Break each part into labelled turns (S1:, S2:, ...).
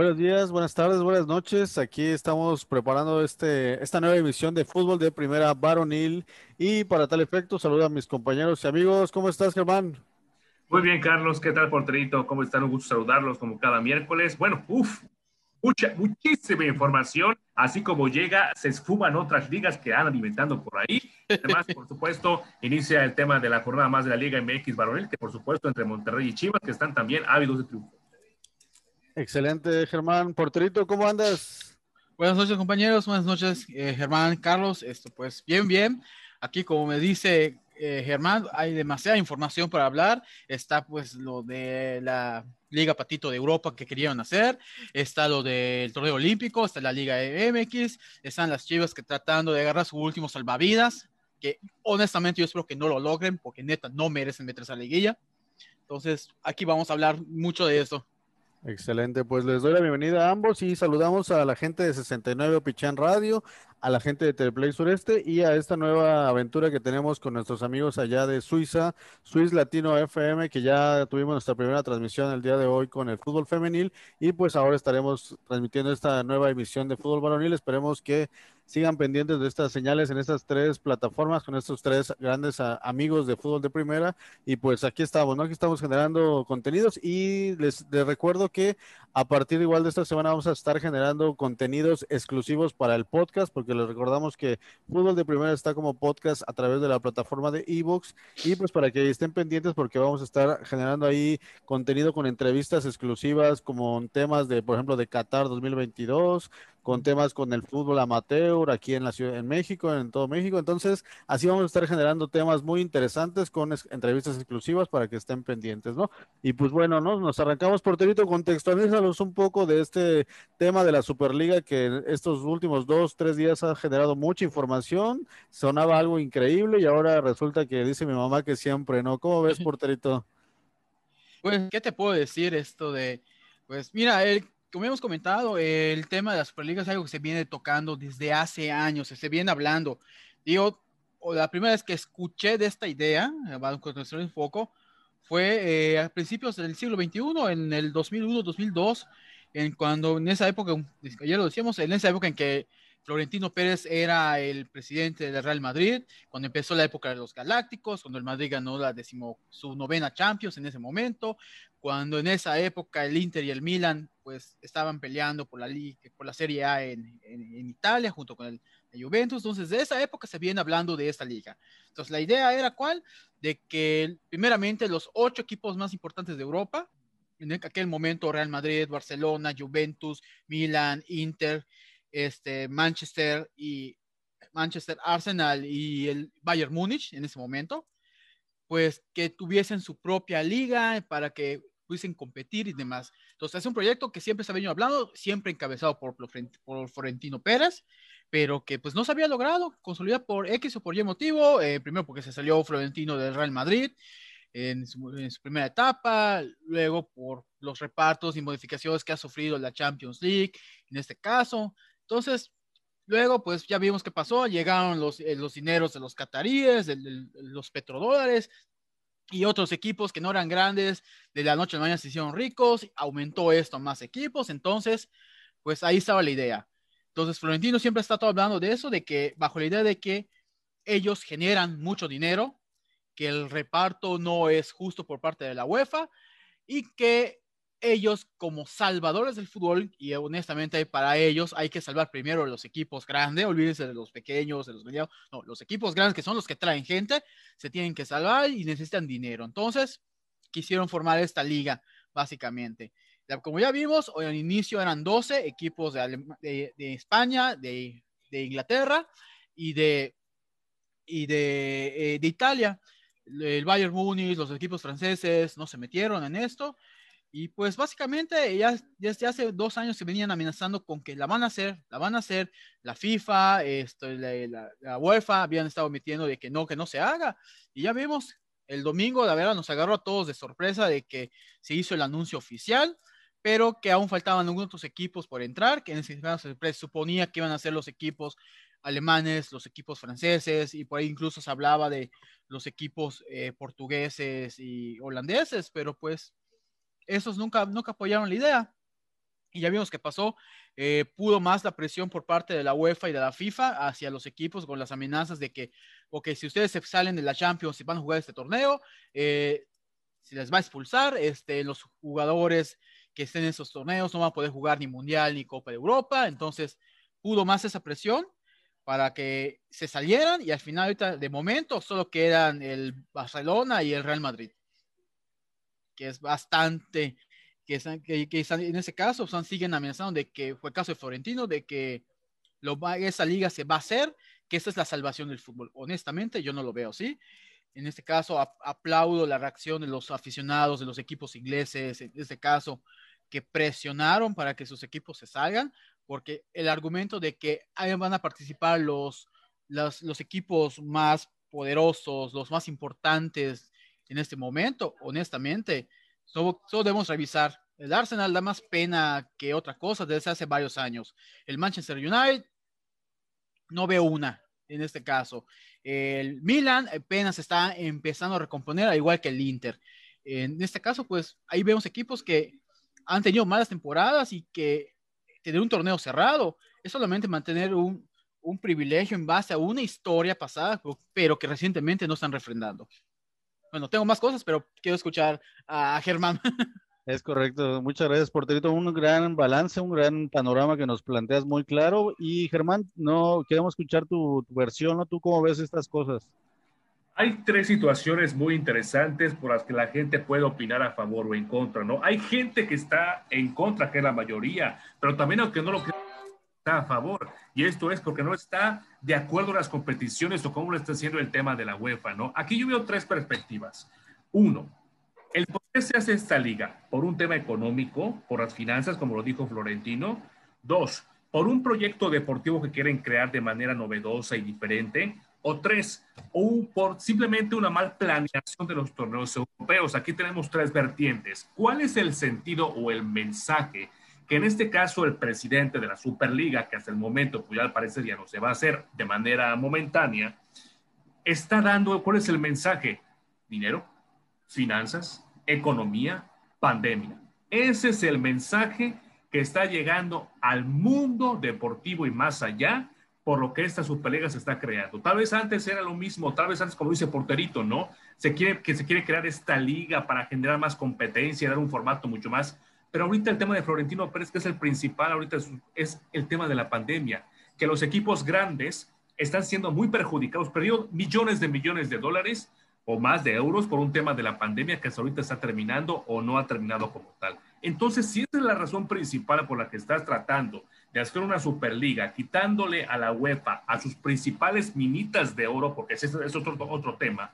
S1: Buenos días, buenas tardes, buenas noches. Aquí estamos preparando este, esta nueva emisión de fútbol de primera varonil y para tal efecto saludo a mis compañeros y amigos. ¿Cómo estás, Germán?
S2: Muy bien, Carlos. ¿Qué tal, porterito? ¿Cómo están? Un gusto saludarlos como cada miércoles. Bueno, uff, mucha, muchísima información. Así como llega, se esfuman otras ligas que han alimentando por ahí. Además, por supuesto, inicia el tema de la jornada más de la Liga MX varonil, que por supuesto entre Monterrey y Chivas, que están también ávidos de triunfo.
S1: Excelente, Germán. Porterito, ¿cómo andas?
S3: Buenas noches, compañeros. Buenas noches, eh, Germán, Carlos. Esto, pues, bien, bien. Aquí, como me dice eh, Germán, hay demasiada información para hablar. Está, pues, lo de la Liga Patito de Europa que querían hacer. Está lo del torneo olímpico. Está la Liga MX. Están las chivas que tratando de agarrar su último salvavidas. Que honestamente yo espero que no lo logren porque neta no merecen meterse a la liguilla. Entonces, aquí vamos a hablar mucho de esto.
S1: Excelente, pues les doy la bienvenida a ambos y saludamos a la gente de 69 Pichán Radio, a la gente de Teleplay Sureste y a esta nueva aventura que tenemos con nuestros amigos allá de Suiza, Swiss Latino FM, que ya tuvimos nuestra primera transmisión el día de hoy con el fútbol femenil y pues ahora estaremos transmitiendo esta nueva emisión de fútbol varonil. Esperemos que sigan pendientes de estas señales en estas tres plataformas con estos tres grandes amigos de fútbol de primera. Y pues aquí estamos, ¿no? Aquí estamos generando contenidos y les, recuerdo que a partir igual de esta semana vamos a estar generando contenidos exclusivos para el podcast, porque les recordamos que fútbol de primera está como podcast a través de la plataforma de ebooks y pues para que estén pendientes porque vamos a estar generando ahí contenido con entrevistas exclusivas como temas de, por ejemplo, de Qatar 2022, con temas con el fútbol amateur aquí en la ciudad, en México, en todo México. Entonces, así vamos a estar generando temas muy interesantes con entrevistas exclusivas para que estén pendientes, ¿no? Y pues bueno, ¿no? Nos arrancamos por Terito, contextualízanos un poco de este tema de la Superliga que estos últimos dos, tres días ha generado mucha información, sonaba algo increíble y ahora resulta que dice mi mamá que siempre, ¿no? ¿Cómo ves, Porterito?
S3: Pues, ¿qué te puedo decir esto de, pues mira, el como hemos comentado, el tema de las Superligas es algo que se viene tocando desde hace años, se viene hablando. Digo, la primera vez que escuché de esta idea, con nuestro enfoque, fue eh, a principios del siglo XXI, en el 2001-2002, en cuando en esa época, ya lo decíamos, en esa época en que Florentino Pérez era el presidente del Real Madrid, cuando empezó la época de los Galácticos, cuando el Madrid ganó la decimo, su novena Champions en ese momento, cuando en esa época el Inter y el Milan pues estaban peleando por la, por la Serie A en, en, Italia junto con el, Juventus, entonces de esa época se viene hablando de esta liga. Entonces la idea era cuál? De que primeramente los ocho equipos más importantes de Europa, en aquel momento Real Madrid, Barcelona, Juventus, Milan, Inter, este, Manchester y Manchester Arsenal y el Bayern Múnich en ese momento, pues que tuviesen su propia liga para que pudiesen competir y demás. Entonces es un proyecto que siempre se ha venido hablando, siempre encabezado por, por Florentino Pérez, pero que pues no se había logrado consolidar por X o por Y motivo, eh, primero porque se salió Florentino del Real Madrid en su, en su, primera etapa, luego por los repartos y modificaciones que ha sufrido la Champions League, en este caso, entonces, luego, pues ya vimos qué pasó, llegaron los, eh, los dineros de los cataríes, de, los petrodólares y otros equipos que no eran grandes, de la noche a la mañana se hicieron ricos, aumentó esto más equipos, entonces, pues ahí estaba la idea. Entonces, Florentino siempre ha estado hablando de eso, de que bajo la idea de que ellos generan mucho dinero, que el reparto no es justo por parte de la UEFA y que ellos como salvadores del fútbol, y honestamente para ellos hay que salvar primero los equipos grandes, olvídense de los pequeños, de los medianos, no, los equipos grandes que son los que traen gente, se tienen que salvar y necesitan dinero. Entonces, quisieron formar esta liga, básicamente. Como ya vimos, hoy al inicio eran 12 equipos de, de, España, de, de, Inglaterra y de, y de, eh, de Italia. El Bayern Munich, los equipos franceses no se metieron en esto y pues básicamente ya desde hace dos años se venían amenazando con que la van a hacer, la van a hacer, la FIFA, esto, la, la, UEFA habían estado metiendo de que no, que no se haga. Y ya vemos, el domingo, la verdad, nos agarró a todos de sorpresa de que se hizo el anuncio oficial, pero que aún faltaban algunos equipos por entrar, que en ese caso se suponía que iban a ser los equipos alemanes, los equipos franceses, y por ahí incluso se hablaba de los equipos eh, portugueses y holandeses, pero pues esos nunca, nunca apoyaron la idea. y ya vimos que pasó, eh, pudo más la presión por parte de la UEFA y de la FIFA hacia los equipos con las amenazas de que, ok, si ustedes se salen de la Champions y van a jugar este torneo, eh, se les va a expulsar, este, los jugadores que estén en esos torneos no van a poder jugar ni Mundial ni Copa de Europa, entonces pudo más esa presión para que se salieran y al final ahorita de momento solo quedan el Barcelona y el Real Madrid, que es bastante que, que, en ese caso siguen amenazando de que fue el caso de Florentino, de que lo esa liga se va a hacer, que esa es la salvación del fútbol. Honestamente, yo no lo veo así. En este caso, aplaudo la reacción de los aficionados de los equipos ingleses, en este caso, que presionaron para que sus equipos se salgan, porque el argumento de que ahí van a participar los, los equipos más poderosos, los más importantes en este momento, honestamente, Solo, debemos revisar. El Arsenal da más pena que otra cosa desde hace varios años. El Manchester United, no veo una en este caso. El Milan apenas está empezando a recomponer, al igual que el Inter. En este caso, pues ahí vemos equipos que han tenido malas temporadas y que tener un torneo cerrado es solamente mantener un, un privilegio en base a una historia pasada, pero que recientemente no están refrendando. Bueno, tengo más cosas, pero quiero escuchar a Germán.
S1: Es correcto. Muchas gracias, Porterito. Un gran balance, un gran panorama que nos planteas muy claro. Y Germán, no queremos escuchar tu, versión, ¿no? ¿Tú cómo ves estas cosas?
S2: Hay tres situaciones muy interesantes por las que la gente puede opinar a favor o en contra, ¿no? Hay gente que está en contra, que es la mayoría, pero también aunque no lo crean, está a favor. Y esto es porque no está de acuerdo a las competiciones o cómo lo está haciendo el tema de la UEFA, ¿no? Aquí yo veo tres perspectivas. Uno, el por qué se hace esta liga, por un tema económico, por las finanzas, como lo dijo Florentino. Dos, por un proyecto deportivo que quieren crear de manera novedosa y diferente. O tres, o por simplemente una mal planeación de los torneos europeos. Aquí tenemos tres vertientes. ¿Cuál es el sentido o el mensaje que en este caso el presidente de la Superliga, que hasta el momento, pues ya al parecer ya no se va a hacer de manera momentánea, está dando, ¿cuál es el mensaje? Dinero, finanzas, economía, pandemia. Ese es el mensaje que está llegando al mundo deportivo y más allá por lo que esta Superliga se está creando. Tal vez antes era lo mismo, tal vez antes, como dice Porterito, ¿no? Se quiere, que se quiere crear esta liga para generar más competencia, dar un formato mucho más pero ahorita el tema de Florentino Pérez, que es el principal, ahorita es, el tema de la pandemia, que los equipos grandes están siendo muy perjudicados, perdió millones de millones de dólares o más de euros por un tema de la pandemia que hasta ahorita está terminando o no ha terminado como tal. Entonces, si es la razón principal por la que estás tratando de hacer una superliga, quitándole a la UEFA a sus principales minitas de oro, porque ese es otro, otro tema,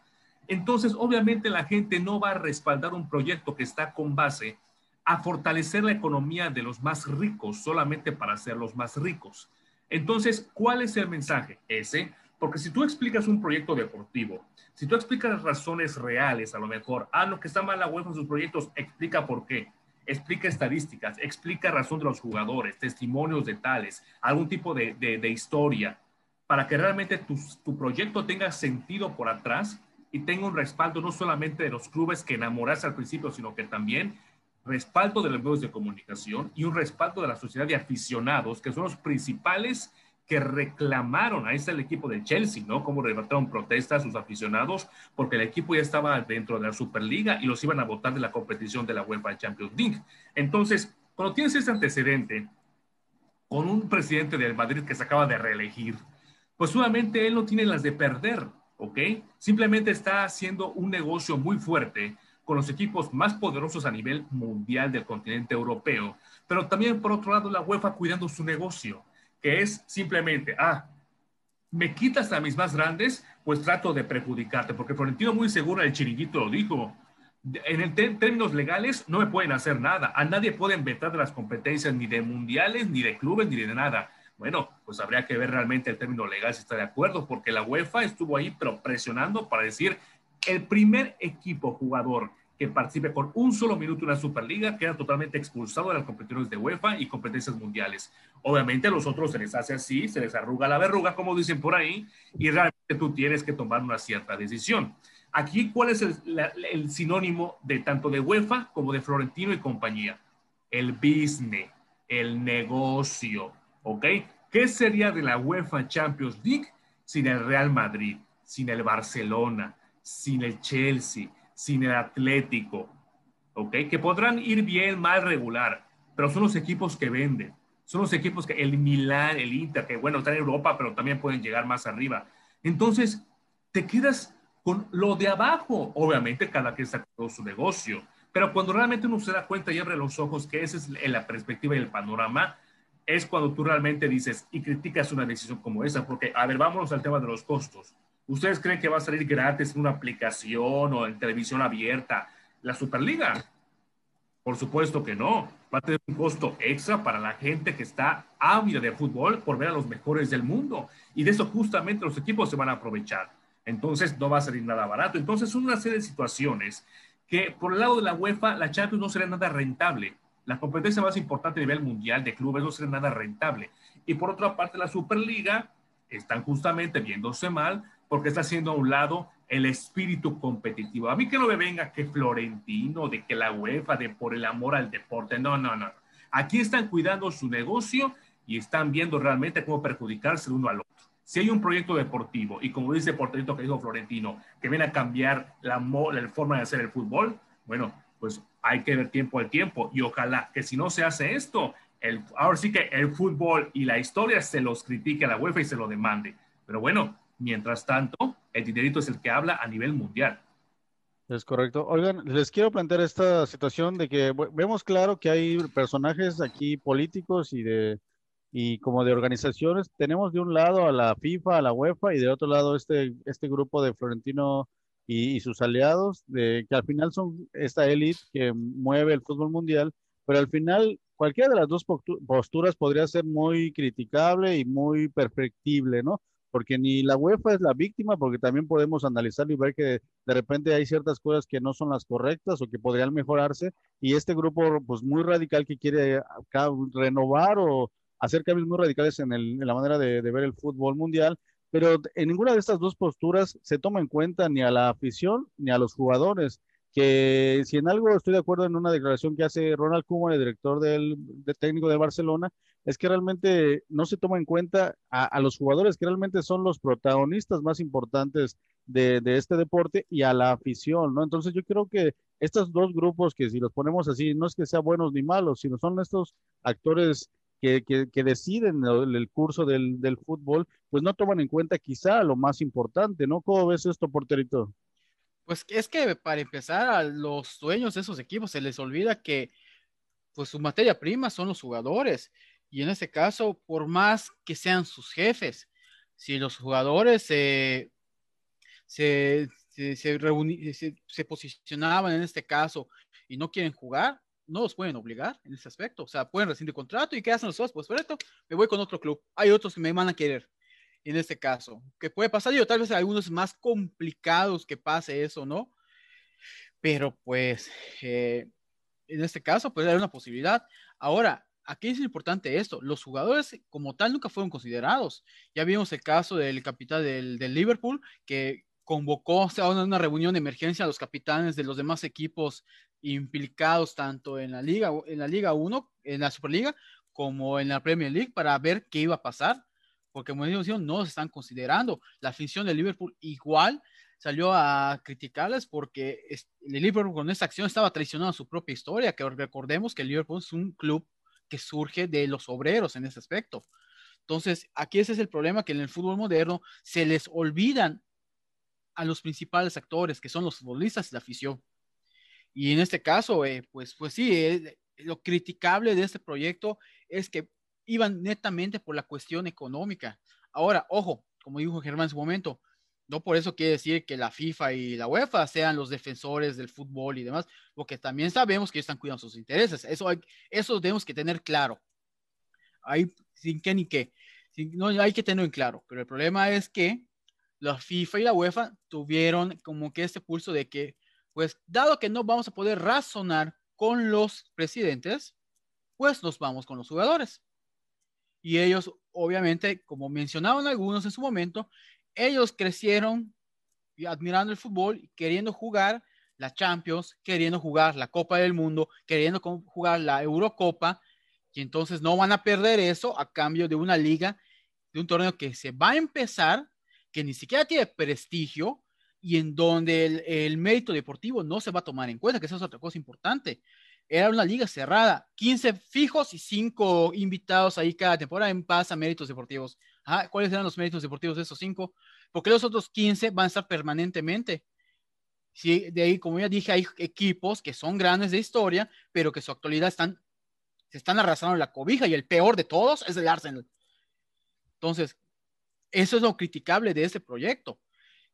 S2: entonces obviamente la gente no va a respaldar un proyecto que está con base a fortalecer la economía de los más ricos solamente para ser los más ricos. Entonces, ¿cuál es el mensaje? Ese, porque si tú explicas un proyecto deportivo, si tú explicas razones reales, a lo mejor, ah, lo que está mal la UEFA en sus proyectos, explica por qué, explica estadísticas, explica razón de los jugadores, testimonios de tales, algún tipo de, de, historia, para que realmente tu, tu proyecto tenga sentido por atrás y tenga un respaldo no solamente de los clubes que enamoraste al principio, sino que también respaldo de los medios de comunicación y un respaldo de la sociedad de aficionados, que son los principales que reclamaron, a este el equipo de Chelsea, ¿no? Como levantaron protestas sus aficionados, porque el equipo ya estaba dentro de la Superliga y los iban a votar de la competición de la UEFA Champions League. Entonces, cuando tienes ese antecedente con un presidente del Madrid que se acaba de reelegir, pues solamente él no tiene las de perder, ¿ok? Simplemente está haciendo un negocio muy fuerte con los equipos más poderosos a nivel mundial del continente europeo, pero también por otro lado la UEFA cuidando su negocio, que es simplemente, ah, me quitas a mis más grandes, pues trato de perjudicarte, porque Florentino muy seguro, el chiringuito lo dijo, en el términos legales no me pueden hacer nada, a nadie pueden vetar de las competencias ni de mundiales, ni de clubes, ni de nada. Bueno, pues habría que ver realmente el término legal si está de acuerdo, porque la UEFA estuvo ahí pero presionando para decir el primer equipo jugador que participe por un solo minuto en la Superliga queda totalmente expulsado de las competiciones de UEFA y competencias mundiales. Obviamente a los otros se les hace así, se les arruga la verruga, como dicen por ahí, y realmente tú tienes que tomar una cierta decisión. Aquí, ¿cuál es el, sinónimo de tanto de UEFA como de Florentino y compañía? El business. el negocio, ¿ok? ¿Qué sería de la UEFA Champions League sin el Real Madrid, sin el Barcelona, sin el Chelsea, sin el Atlético? ¿Ok? Que podrán ir bien, mal, regular, pero son los equipos que venden. Son los equipos que el Milán, el Inter, que bueno, están en Europa, pero también pueden llegar más arriba. Entonces, te quedas con lo de abajo. Obviamente, cada quien sacó su negocio, pero cuando realmente uno se da cuenta y abre los ojos que esa es la perspectiva y el panorama, es cuando tú realmente dices y criticas una decisión como esa, porque, a ver, vámonos al tema de los costos. ¿Ustedes creen que va a salir gratis en una aplicación o en televisión abierta la Superliga? Por supuesto que no. Va a tener un costo extra para la gente que está ávida de fútbol por ver a los mejores del mundo. Y de eso justamente los equipos se van a aprovechar. Entonces no va a salir nada barato. Entonces son una serie de situaciones que por el lado de la UEFA, la Champions no será nada rentable la competencia más importante a nivel mundial de clubes no será nada rentable. Y por otra parte, la Superliga están justamente viéndose mal porque está haciendo a un lado el espíritu competitivo. A mí que no me venga que Florentino, de que la UEFA, de por el amor al deporte. No, no, no. Aquí están cuidando su negocio y están viendo realmente cómo perjudicarse el uno al otro. Si hay un proyecto deportivo y como dice Porterito que dijo Florentino, que viene a cambiar la, la forma de hacer el fútbol, bueno, pues hay que ver tiempo al tiempo y ojalá que si no se hace esto, el, ahora sí que el fútbol y la historia se los critique a la UEFA y se lo demande. Pero bueno, mientras tanto, el dinerito es el que habla a nivel mundial.
S1: Es correcto. Oigan, les quiero plantear esta situación de que vemos claro que hay personajes aquí políticos y de y como de organizaciones. Tenemos de un lado a la FIFA, a la UEFA y de otro lado este, este grupo de Florentino y, sus aliados, de, que al final son esta élite que mueve el fútbol mundial, pero al final cualquiera de las dos posturas podría ser muy criticable y muy perfectible, ¿no? Porque ni la UEFA es la víctima, porque también podemos analizar y ver que de repente hay ciertas cosas que no son las correctas o que podrían mejorarse, y este grupo, pues muy radical que quiere renovar o hacer cambios muy radicales en, la manera de ver el fútbol mundial, pero en ninguna de estas dos posturas se toma en cuenta ni a la afición ni a los jugadores, que si en algo estoy de acuerdo en una declaración que hace Ronald Koeman, el director del, técnico de Barcelona, es que realmente no se toma en cuenta a, los jugadores, que realmente son los protagonistas más importantes de, este deporte y a la afición, ¿no? Entonces yo creo que estos dos grupos, que si los ponemos así, no es que sean buenos ni malos, sino son estos actores que, que, deciden el, curso del, del, fútbol, pues no toman en cuenta quizá lo más importante, ¿no? ¿Cómo ves esto, porterito?
S3: Pues es que para empezar, a los dueños de esos equipos se les olvida que pues su materia prima son los jugadores. Y en este caso, por más que sean sus jefes, si los jugadores se, se, se, posicionaban en este caso y no quieren jugar, no los pueden obligar en ese aspecto. O sea, pueden rescindir contrato y ¿qué hacen los dos? Pues esto me voy con otro club. Hay otros que me van a querer en este caso. Que puede pasar, yo tal vez algunos más complicados que pase eso, ¿no? Pero pues, eh, en este caso, pues hay una posibilidad. Ahora, aquí es importante esto, los jugadores como tal nunca fueron considerados. Ya vimos el caso del capitán del, Liverpool, que convocó o una reunión de emergencia a los capitanes de los demás equipos implicados tanto en la Liga, en la Liga 1, en la Superliga, como en la Premier League para ver qué iba a pasar, porque como digo, no se están considerando. La afición de Liverpool igual salió a criticarles porque el Liverpool con esta acción estaba traicionando su propia historia, que recordemos que el Liverpool es un club que surge de los obreros en ese aspecto. Entonces, aquí ese es el problema, que en el fútbol moderno se les olvidan a los principales actores, que son los futbolistas y la afición. Y en este caso, eh, pues, pues sí, eh, lo criticable de este proyecto es que iban netamente por la cuestión económica. Ahora, ojo, como dijo Germán en su momento, no por eso quiere decir que la FIFA y la UEFA sean los defensores del fútbol y demás, porque también sabemos que están cuidando sus intereses. Eso, hay, eso tenemos que tener claro. Hay, sin qué ni qué. no hay que tenerlo en claro. Pero el problema es que la FIFA y la UEFA tuvieron como que este pulso de que pues dado que no vamos a poder razonar con los presidentes, pues nos vamos con los jugadores. Y ellos, obviamente, como mencionaban algunos en su momento, ellos crecieron admirando el fútbol, queriendo jugar la Champions, queriendo jugar la Copa del Mundo, queriendo jugar la Eurocopa. Y entonces no van a perder eso a cambio de una liga, de un torneo que se va a empezar, que ni siquiera tiene prestigio y en donde el, mérito deportivo no se va a tomar en cuenta, que eso es otra cosa importante. Era una liga cerrada, 15 fijos y 5 invitados ahí cada temporada en paz a méritos deportivos. Ah, ¿Cuáles eran los méritos deportivos de esos 5? Porque los otros 15 van a estar permanentemente. Sí, de ahí, como ya dije, hay equipos que son grandes de historia, pero que su actualidad están, se están arrasando la cobija y el peor de todos es el Arsenal. Entonces, eso es lo criticable de este proyecto.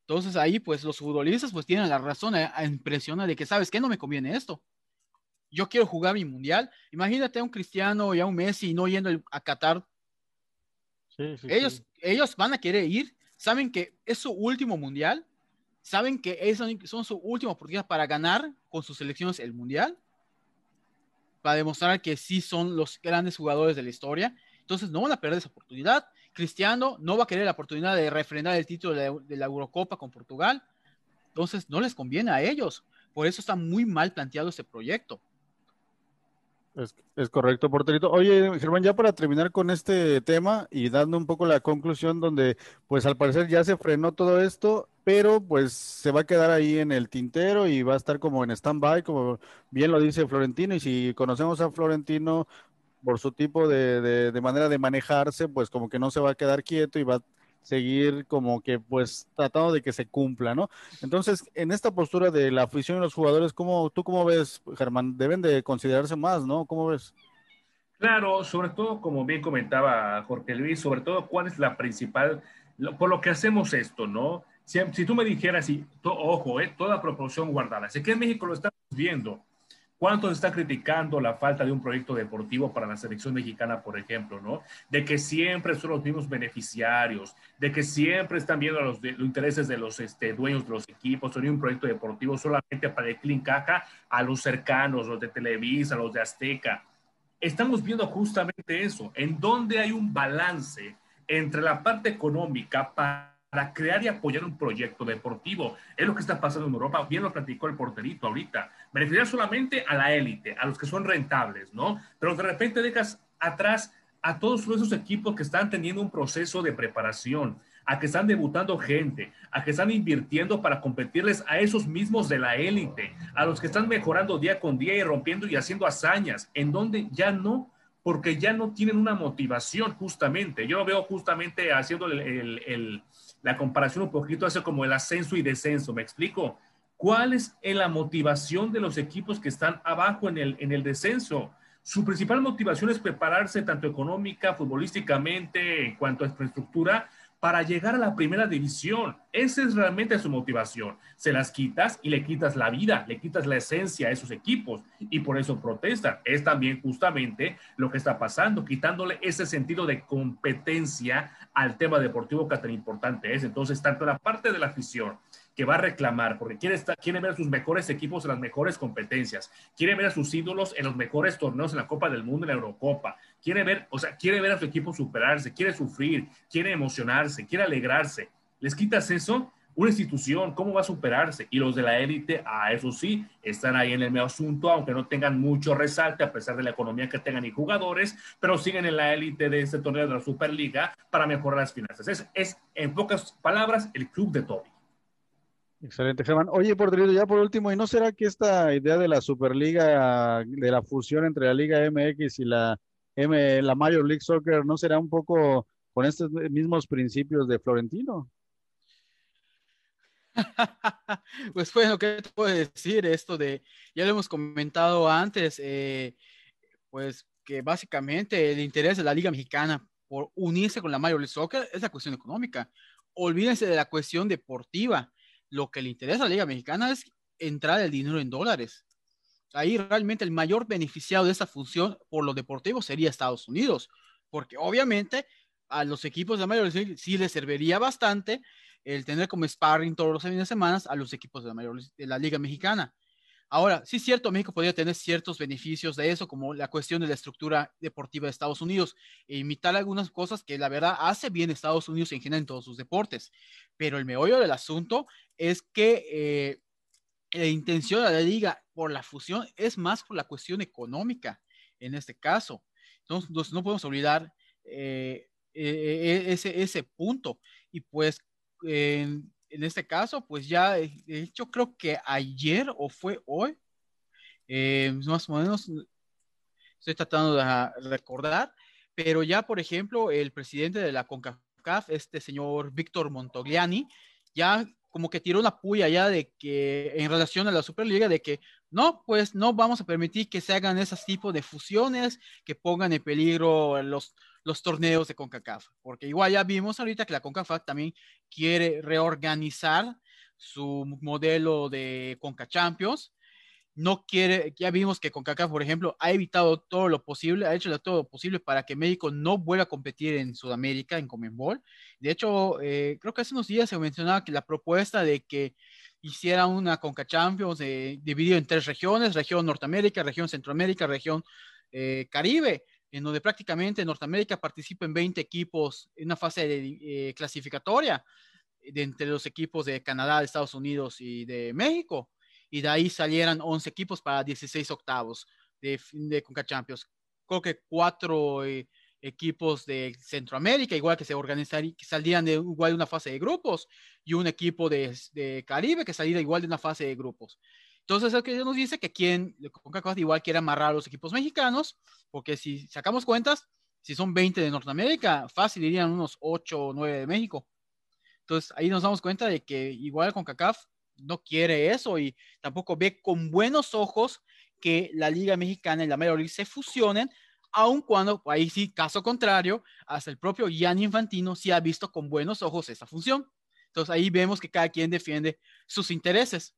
S3: Entonces ahí, pues los futbolistas pues tienen la razón a, a impresionar de que, ¿sabes qué? No me conviene esto yo quiero jugar mi mundial. Imagínate a un Cristiano y a un Messi no yendo a Qatar. Sí, sí, ellos, sí. ellos van a querer ir, saben que es su último mundial, saben que es, son su última oportunidad para ganar con sus selecciones el mundial, para demostrar que sí son los grandes jugadores de la historia. Entonces no van a perder esa oportunidad. Cristiano no va a querer la oportunidad de refrendar el título de la, de la Eurocopa con Portugal. Entonces no les conviene a ellos. Por eso está muy mal planteado este proyecto.
S1: Es, es, correcto, porterito. Oye, Germán, ya para terminar con este tema y dando un poco la conclusión donde, pues al parecer ya se frenó todo esto, pero pues se va a quedar ahí en el tintero y va a estar como en stand-by, como bien lo dice Florentino, y si conocemos a Florentino por su tipo de, de, manera de manejarse, pues como que no se va a quedar quieto y va a seguir como que pues tratando de que se cumpla, ¿no? Entonces, en esta postura de la afición y los jugadores, ¿cómo, ¿tú cómo ves, Germán? Deben de considerarse más, ¿no? ¿Cómo ves?
S2: Claro, sobre todo, como bien comentaba Jorge Luis, sobre todo, ¿cuál es la principal, por lo que hacemos esto, ¿no? Si, tú me dijeras, y, ojo, eh, toda proporción guardada, sé que en México lo estamos viendo, ¿Cuántos están criticando la falta de un proyecto deportivo para la selección mexicana, por ejemplo, ¿no? De que siempre son los mismos beneficiarios, de que siempre están viendo los, de, los intereses de los este, dueños de los equipos, son un proyecto deportivo solamente para el clean caja a los cercanos, los de Televisa, los de Azteca. Estamos viendo justamente eso, en donde hay un balance entre la parte económica para para crear y apoyar un proyecto deportivo. Es lo que está pasando en Europa, bien lo platicó el porterito ahorita. Beneficiar solamente a la élite, a los que son rentables, ¿no? Pero de repente dejas atrás a todos esos equipos que están teniendo un proceso de preparación, a que están debutando gente, a que están invirtiendo para competirles a esos mismos de la élite, a los que están mejorando día con día y rompiendo y haciendo hazañas, en donde ya no porque ya no tienen una motivación justamente. Yo lo veo justamente haciendo el, el, la comparación un poquito hace como el ascenso y descenso, ¿me explico? ¿Cuál es la motivación de los equipos que están abajo en el, en el descenso? Su principal motivación es prepararse tanto económica, futbolísticamente, en cuanto a infraestructura, para llegar a la primera división. Esa es realmente su motivación. Se las quitas y le quitas la vida, le quitas la esencia a esos equipos y por eso protestan. Es también justamente lo que está pasando, quitándole ese sentido de competencia al tema deportivo que tan importante es. Entonces, tanto la parte de la afición que va a reclamar, porque quiere, quiere ver a sus mejores equipos en las mejores competencias, quiere ver a sus ídolos en los mejores torneos en la Copa del Mundo, en la Eurocopa, quiere ver, o sea, quiere ver a su equipo superarse, quiere sufrir, quiere emocionarse, quiere alegrarse. Les quitas eso, una institución, ¿cómo va a superarse? Y los de la élite, a eso sí, están ahí en el medio asunto, aunque no tengan mucho resalte, a pesar de la economía que tengan y jugadores, pero siguen en la élite de este torneo de la Superliga para mejorar las finanzas. Es, es en pocas palabras, el club de Toby.
S1: Excelente, Germán. Oye, Porterito, ya por último, ¿y no será que esta idea de la Superliga, de la fusión entre la Liga MX y la, M, la Major League Soccer, no será un poco con estos mismos principios de Florentino?
S3: pues bueno, ¿qué te puedo decir? Esto de, ya lo hemos comentado antes, eh, pues que básicamente el interés de la Liga Mexicana por unirse con la Major League Soccer es la cuestión económica. Olvídense de la cuestión deportiva lo que le interesa a la Liga Mexicana es entrar el dinero en dólares. Ahí realmente el mayor beneficiado de esa función por lo deportivo sería Estados Unidos, porque obviamente a los equipos de mayor sí les serviría bastante el tener como sparring todos los fines de semana a los equipos de la, mayor, de la Liga Mexicana. Ahora, sí es cierto, México podría tener ciertos beneficios de eso, como la cuestión de la estructura deportiva de Estados Unidos, e imitar algunas cosas que la verdad hace bien Estados Unidos en general en todos sus deportes. Pero el meollo del asunto es que eh, la intención de la liga por la fusión es más por la cuestión económica en este caso. Entonces, no podemos olvidar eh, eh, ese, ese punto. Y pues, en, en, este caso, pues ya, de hecho, creo que ayer o fue hoy, más o menos, estoy tratando de recordar, pero ya, por ejemplo, el presidente de la CONCACAF, este señor Víctor Montogliani, ya como que tiró una puya ya de que en relación a la Superliga, de que no, pues no vamos a permitir que se hagan esos tipos de fusiones que pongan en peligro los, los torneos de CONCACAF, porque igual ya vimos ahorita que la CONCACAF también quiere reorganizar su modelo de CONCACHAMPIONS no quiere, ya vimos que CONCACAF, por ejemplo, ha evitado todo lo posible, ha hecho todo lo posible para que México no vuelva a competir en Sudamérica, en Comenbol. De hecho, eh, creo que hace unos días se mencionaba que la propuesta de que hiciera una CONCA Champions eh, dividido en tres regiones, región Norteamérica, región Centroamérica, región eh, Caribe, en donde prácticamente Norteamérica participa en 20 equipos en una fase de, clasificatoria de entre los equipos de Canadá, de Estados Unidos y de México y de ahí salieran 11 equipos para 16 octavos de, de Conca Champions. Creo que cuatro eh, equipos de Centroamérica, igual que se organizarían, que salían de igual de una fase de grupos, y un equipo de, de Caribe que saliera igual de una fase de grupos. Entonces, es que nos dice que quien, CONCACAF igual quiere amarrar a los equipos mexicanos, porque si sacamos cuentas, si son 20 de Norteamérica, fácil irían unos 8 o 9 de México. Entonces, ahí nos damos cuenta de que igual CONCACAF no quiere eso y tampoco ve con buenos ojos que la Liga Mexicana y la Major League se fusionen, aun cuando, ahí sí, caso contrario, hasta el propio Gianni Infantino sí ha visto con buenos ojos esa función. Entonces ahí vemos que cada quien defiende sus intereses.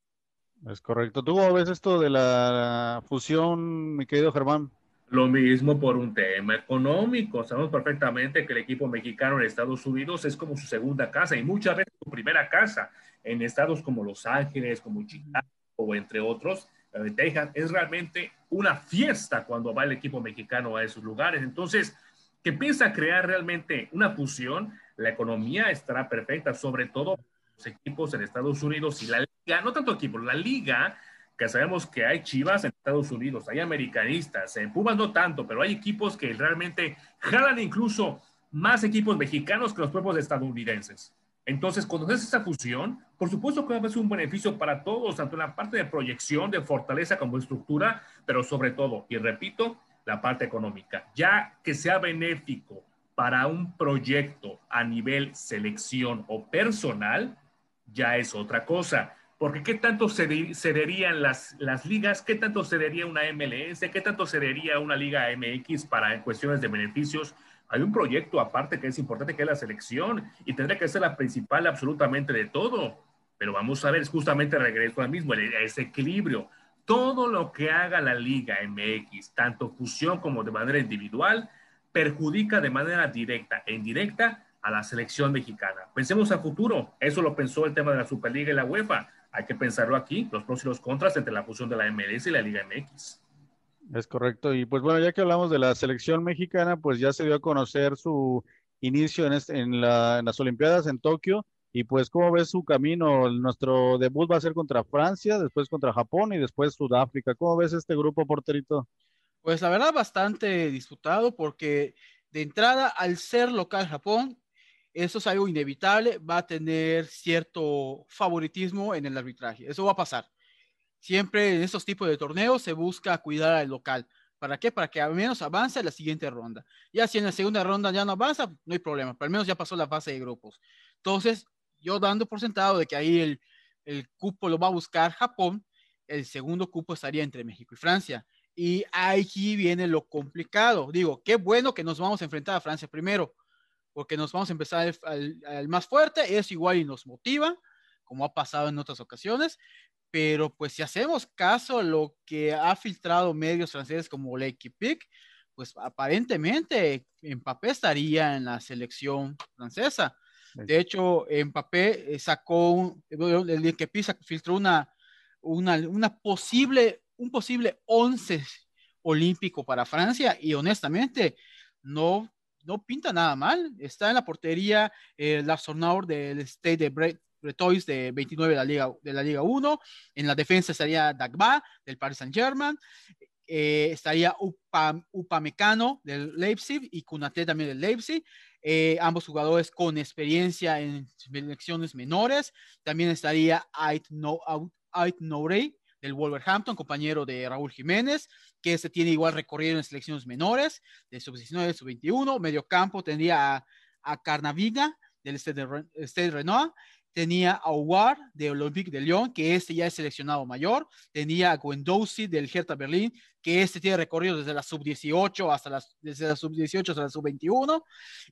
S1: Es correcto. ¿Tú ves esto de la fusión, mi querido Germán?
S2: Lo mismo por un tema económico. Sabemos perfectamente que el equipo mexicano en Estados Unidos es como su segunda casa y muchas veces su primera casa en estados como Los Ángeles, como Chicago o entre otros, Texas. Es realmente una fiesta cuando va el equipo mexicano a esos lugares. Entonces, que piensa crear realmente una fusión, la economía estará perfecta, sobre todo equipos en Estados Unidos y la liga, no tanto equipos, la liga que sabemos que hay chivas en Estados Unidos, hay americanistas, en Pumas no tanto, pero hay equipos que realmente jalan incluso más equipos mexicanos que los propios estadounidenses. Entonces, cuando haces esa fusión, por supuesto que ser un beneficio para todos, tanto en la parte de proyección, de fortaleza como estructura, pero sobre todo, y repito, la parte económica. Ya que sea benéfico para un proyecto a nivel selección o personal, ya es otra cosa. Porque ¿qué tanto cederían las, las ligas? ¿Qué tanto cedería una MLS? ¿Qué tanto cedería una liga MX para cuestiones de beneficios? Hay un proyecto aparte que es importante, que es la selección, y tendría que ser la principal absolutamente de todo. Pero vamos a ver, es justamente regreso al mismo, ese equilibrio. Todo lo que haga la Liga MX, tanto fusión como de manera individual, perjudica de manera directa e indirecta a la selección mexicana. Pensemos a futuro, eso lo pensó el tema de la Superliga y la UEFA. Hay que pensarlo aquí, los pros y los contras entre la fusión de la MLS y la Liga MX.
S1: Es correcto. Y pues bueno, ya que hablamos de la selección mexicana, pues ya se dio a conocer su inicio en, este, en, las Olimpiadas en Tokio. Y pues, ¿cómo ves su camino? Nuestro debut va a ser contra Francia, después contra Japón y después Sudáfrica. ¿Cómo ves este grupo, porterito?
S3: Pues la verdad, bastante disputado porque de entrada, al ser local Japón, eso es algo inevitable, va a tener cierto favoritismo en el arbitraje. Eso va a pasar. Siempre en estos tipos de torneos se busca cuidar al local. ¿Para qué? Para que al menos avance la siguiente ronda. Ya si en la segunda ronda ya no avanza, no hay problema, pero al menos ya pasó la fase de grupos. Entonces, yo dando por sentado de que ahí el, el cupo lo va a buscar Japón, el segundo cupo estaría entre México y Francia. Y aquí viene lo complicado. Digo, qué bueno que nos vamos a enfrentar a Francia primero, porque nos vamos a empezar al, al más fuerte, eso igual y nos motiva, como ha pasado en otras ocasiones, pero pues si hacemos caso a lo que ha filtrado medios franceses como L'Equipe, pues aparentemente Mbappé estaría en la selección francesa. De hecho, Mbappé eh, sacó, el L'Equipe filtró una, una, una posible, un posible 11 olímpico para Francia y honestamente no, no pinta nada mal. Está en la portería el eh, del State de Bretois de 29 de la Liga, de la Liga 1. En la defensa estaría Dagba del Paris Saint-Germain. eh, estaría Upa, Upamecano del Leipzig y Kunate también del Leipzig. Eh, ambos jugadores con experiencia en selecciones menores. También estaría Ait, no, Ait del Wolverhampton, compañero de Raúl Jiménez, que se tiene igual recorrido en selecciones menores, de sub-19, sub-21. Medio campo tendría a, a Carnaviga del Stade Renoir tenía a Ouar de Olympique de Lyon, que este ya es seleccionado mayor, tenía a Gwendouzi del Hertha Berlín, que este tiene recorrido desde la sub-18 hasta la sub-18 hasta la sub-21,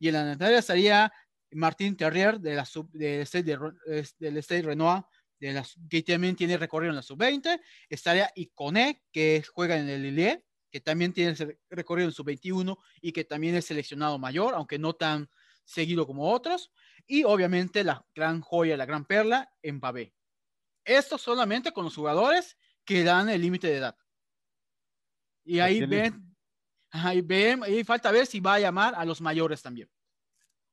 S3: y en la delantera estaría Martín Terrier de la del Stade Renoir, de la, que también tiene recorrido en la sub-20, estaría Icone, que juega en el Lille, que también tiene recorrido en sub-21 y que también es seleccionado mayor, aunque no tan seguido como otros. Y obviamente la gran joya, la gran perla, Mbappé. Esto solamente con los jugadores que dan el límite de edad. Y ahí ven, ahí ven, ahí falta ver si va a llamar a los mayores también.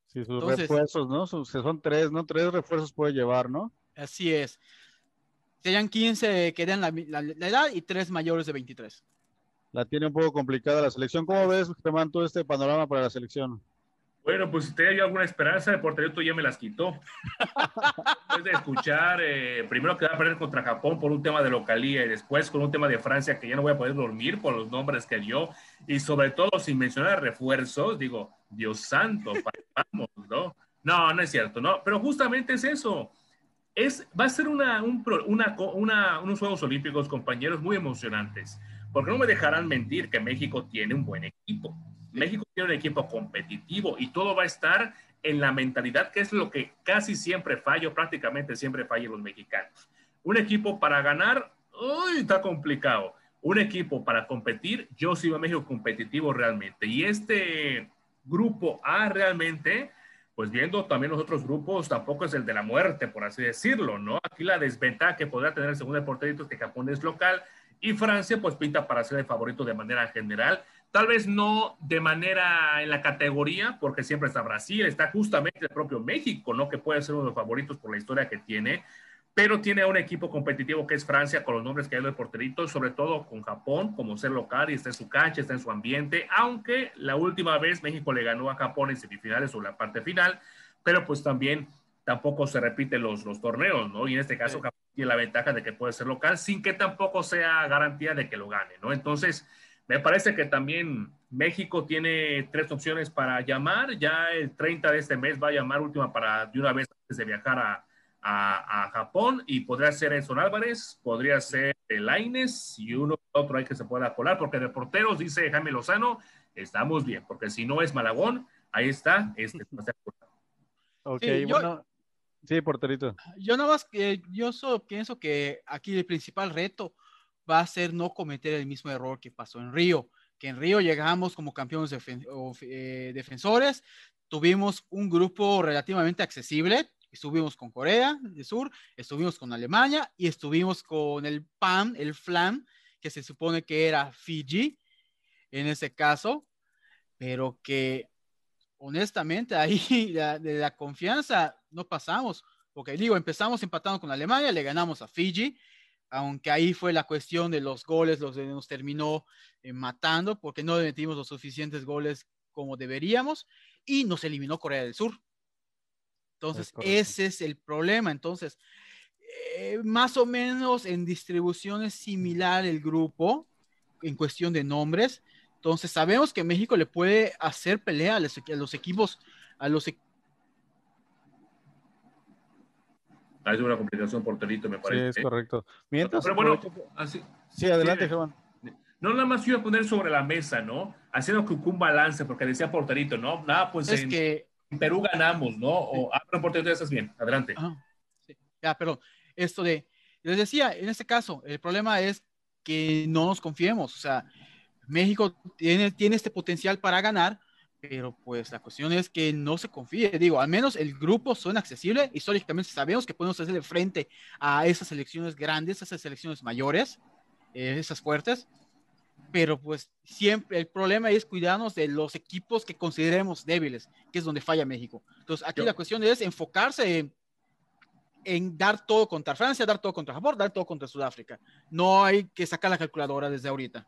S1: Sí, sus refuerzos, ¿no? son tres, ¿no? Tres refuerzos puede llevar, ¿no?
S3: Así es. Serían 15 que dan la, la, edad y tres mayores de 23.
S1: La tiene un poco complicada la selección. ¿Cómo ves, Germán, todo este panorama para la selección?
S2: Bueno, pues si tenía alguna esperanza, el porterito ya me las quitó. Después de escuchar, eh, primero que va a perder contra Japón por un tema de localía y después con un tema de Francia que ya no voy a poder dormir por los nombres que dio y sobre todo sin mencionar refuerzos, digo, Dios santo, vamos, ¿no? No, no es cierto, ¿no? Pero justamente es eso. Es, va a ser una, un, una, una, unos Juegos Olímpicos, compañeros, muy emocionantes, porque no me dejarán mentir que México tiene un buen equipo México tiene un equipo competitivo y todo va a estar en la mentalidad, que es lo que casi siempre fallo, prácticamente siempre fallan los mexicanos. Un equipo para ganar, uy, está complicado. Un equipo para competir, yo sigo a México competitivo realmente. Y este grupo A realmente, pues viendo también los otros grupos, tampoco es el de la muerte, por así decirlo, ¿no? Aquí la desventaja que podrá tener el segundo porterito es que Japón es local y Francia pues pinta para ser el favorito de manera general Tal vez no de manera en la categoría, porque siempre está Brasil, está justamente el propio México, ¿no? Que puede ser uno de los favoritos por la historia que tiene, pero tiene un equipo competitivo que es Francia, con los nombres que hay de porterito, sobre todo con Japón, como ser local, y está en su cancha, está en su ambiente, aunque la última vez México le ganó a Japón en semifinales o la parte final, pero pues también tampoco se repiten los, los torneos, ¿no? Y en este caso Japón tiene la ventaja de que puede ser local, sin que tampoco sea garantía de que lo gane, ¿no? Entonces, me parece que también México tiene tres opciones para llamar. Ya el 30 de este mes va a llamar última para de una vez antes de viajar a, a, Japón y podría ser Edson Álvarez, podría ser Laines y uno otro hay que se pueda colar, porque de porteros, dice Jaime Lozano, estamos bien, porque si no es Malagón, ahí está. Este,
S1: ok, sí, bueno. sí, porterito.
S3: Yo nada más, que yo solo pienso que aquí el principal reto va a ser no cometer el mismo error que pasó en Río, que en Río llegamos como campeones eh, defensores, tuvimos un grupo relativamente accesible, estuvimos con Corea del Sur, estuvimos con Alemania y estuvimos con el PAN, el FLAN, que se supone que era Fiji en ese caso, pero que honestamente ahí de la confianza no pasamos, porque digo, empezamos empatando con Alemania, le ganamos a Fiji, aunque ahí fue la cuestión de los goles, los nos terminó eh, matando porque no metimos los suficientes goles como deberíamos y nos eliminó Corea del Sur. Entonces, ese es el problema. Entonces, eh, más o menos en distribución es similar el grupo en cuestión de nombres. Entonces, sabemos que México le puede hacer pelea a los, a los equipos, a los equipos
S2: Hay una complicación por telito, me parece.
S1: Sí, es correcto. Mientras,
S2: Pero bueno, así,
S1: sí, adelante, Germán.
S2: No, nada más iba a poner sobre la mesa, ¿no? Haciendo que un balance, porque decía Porterito, ¿no? Nada, pues
S3: es
S2: en,
S3: que...
S2: Perú ganamos, ¿no? O, ah, pero Porterito, estás bien, adelante.
S3: sí. Ya, perdón. Esto de, les decía, en este caso, el problema es que no nos confiemos, o sea, México tiene, tiene este potencial para ganar, pero pues la cuestión es que no se confíe. Digo, al menos el grupo suena accesible. Históricamente sabemos que podemos hacerle frente a esas selecciones grandes, esas selecciones mayores, eh, esas fuertes. Pero pues siempre el problema es cuidarnos de los equipos que consideremos débiles, que es donde falla México. Entonces aquí la cuestión es enfocarse en, en dar todo contra Francia, dar todo contra Japón, dar todo contra Sudáfrica. No hay que sacar la calculadora desde ahorita.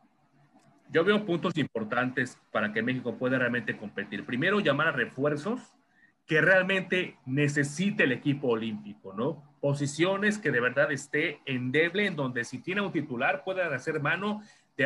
S2: yo veo puntos importantes para que México pueda realmente competir. Primero, llamar a refuerzos que realmente necesite el equipo olímpico, ¿no? Posiciones que de verdad esté endeble, en donde si tiene un titular pueda hacer mano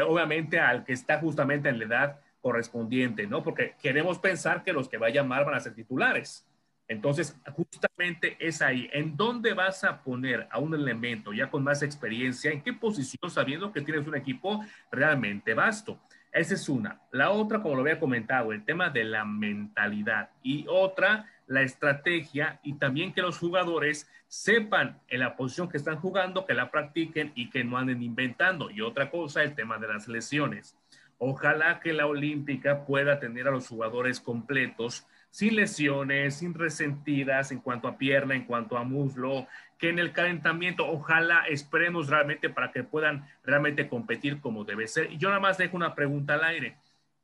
S2: obviamente, al que está justamente en la edad correspondiente, ¿no? Porque queremos pensar que los que va a llamar van a ser titulares. Entonces, justamente es ahí. ¿En dónde vas a poner a un elemento ya con más experiencia? ¿En qué posición sabiendo que tienes un equipo realmente vasto? Esa es una. La otra, como lo había comentado, el tema de la mentalidad. Y otra, la estrategia y también que los jugadores sepan en la posición que están jugando, que la practiquen y que no anden inventando. Y otra cosa, el tema de las lesiones. Ojalá que la olímpica pueda tener a los jugadores completos sin lesiones, sin resentidas en cuanto a pierna, en cuanto a muslo, que en el calentamiento, ojalá esperemos realmente para que puedan realmente competir como debe ser. Y yo nada más dejo una pregunta al aire.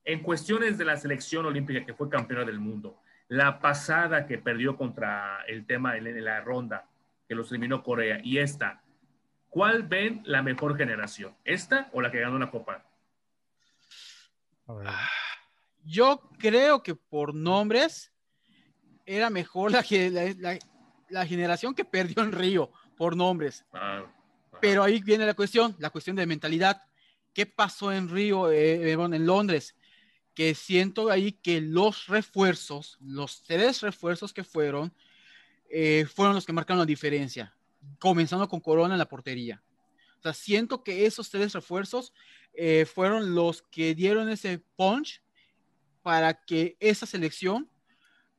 S2: En cuestiones de la selección olímpica que fue campeona del mundo, la pasada que perdió contra el tema en la ronda, que los eliminó Corea, y esta, ¿cuál ven la mejor generación? ¿Esta o la que ganó la Copa?
S3: Yo creo que por nombres era mejor la, la, la generación que perdió en Río, por nombres. Pero ahí viene la cuestión, la cuestión de mentalidad. ¿Qué pasó en Río, eh, en Londres? Que siento ahí que los refuerzos, los tres refuerzos que fueron, eh, fueron los que marcaron la diferencia, comenzando con Corona en la portería. O sea, siento que esos tres refuerzos eh, fueron los que dieron ese punch para que esa selección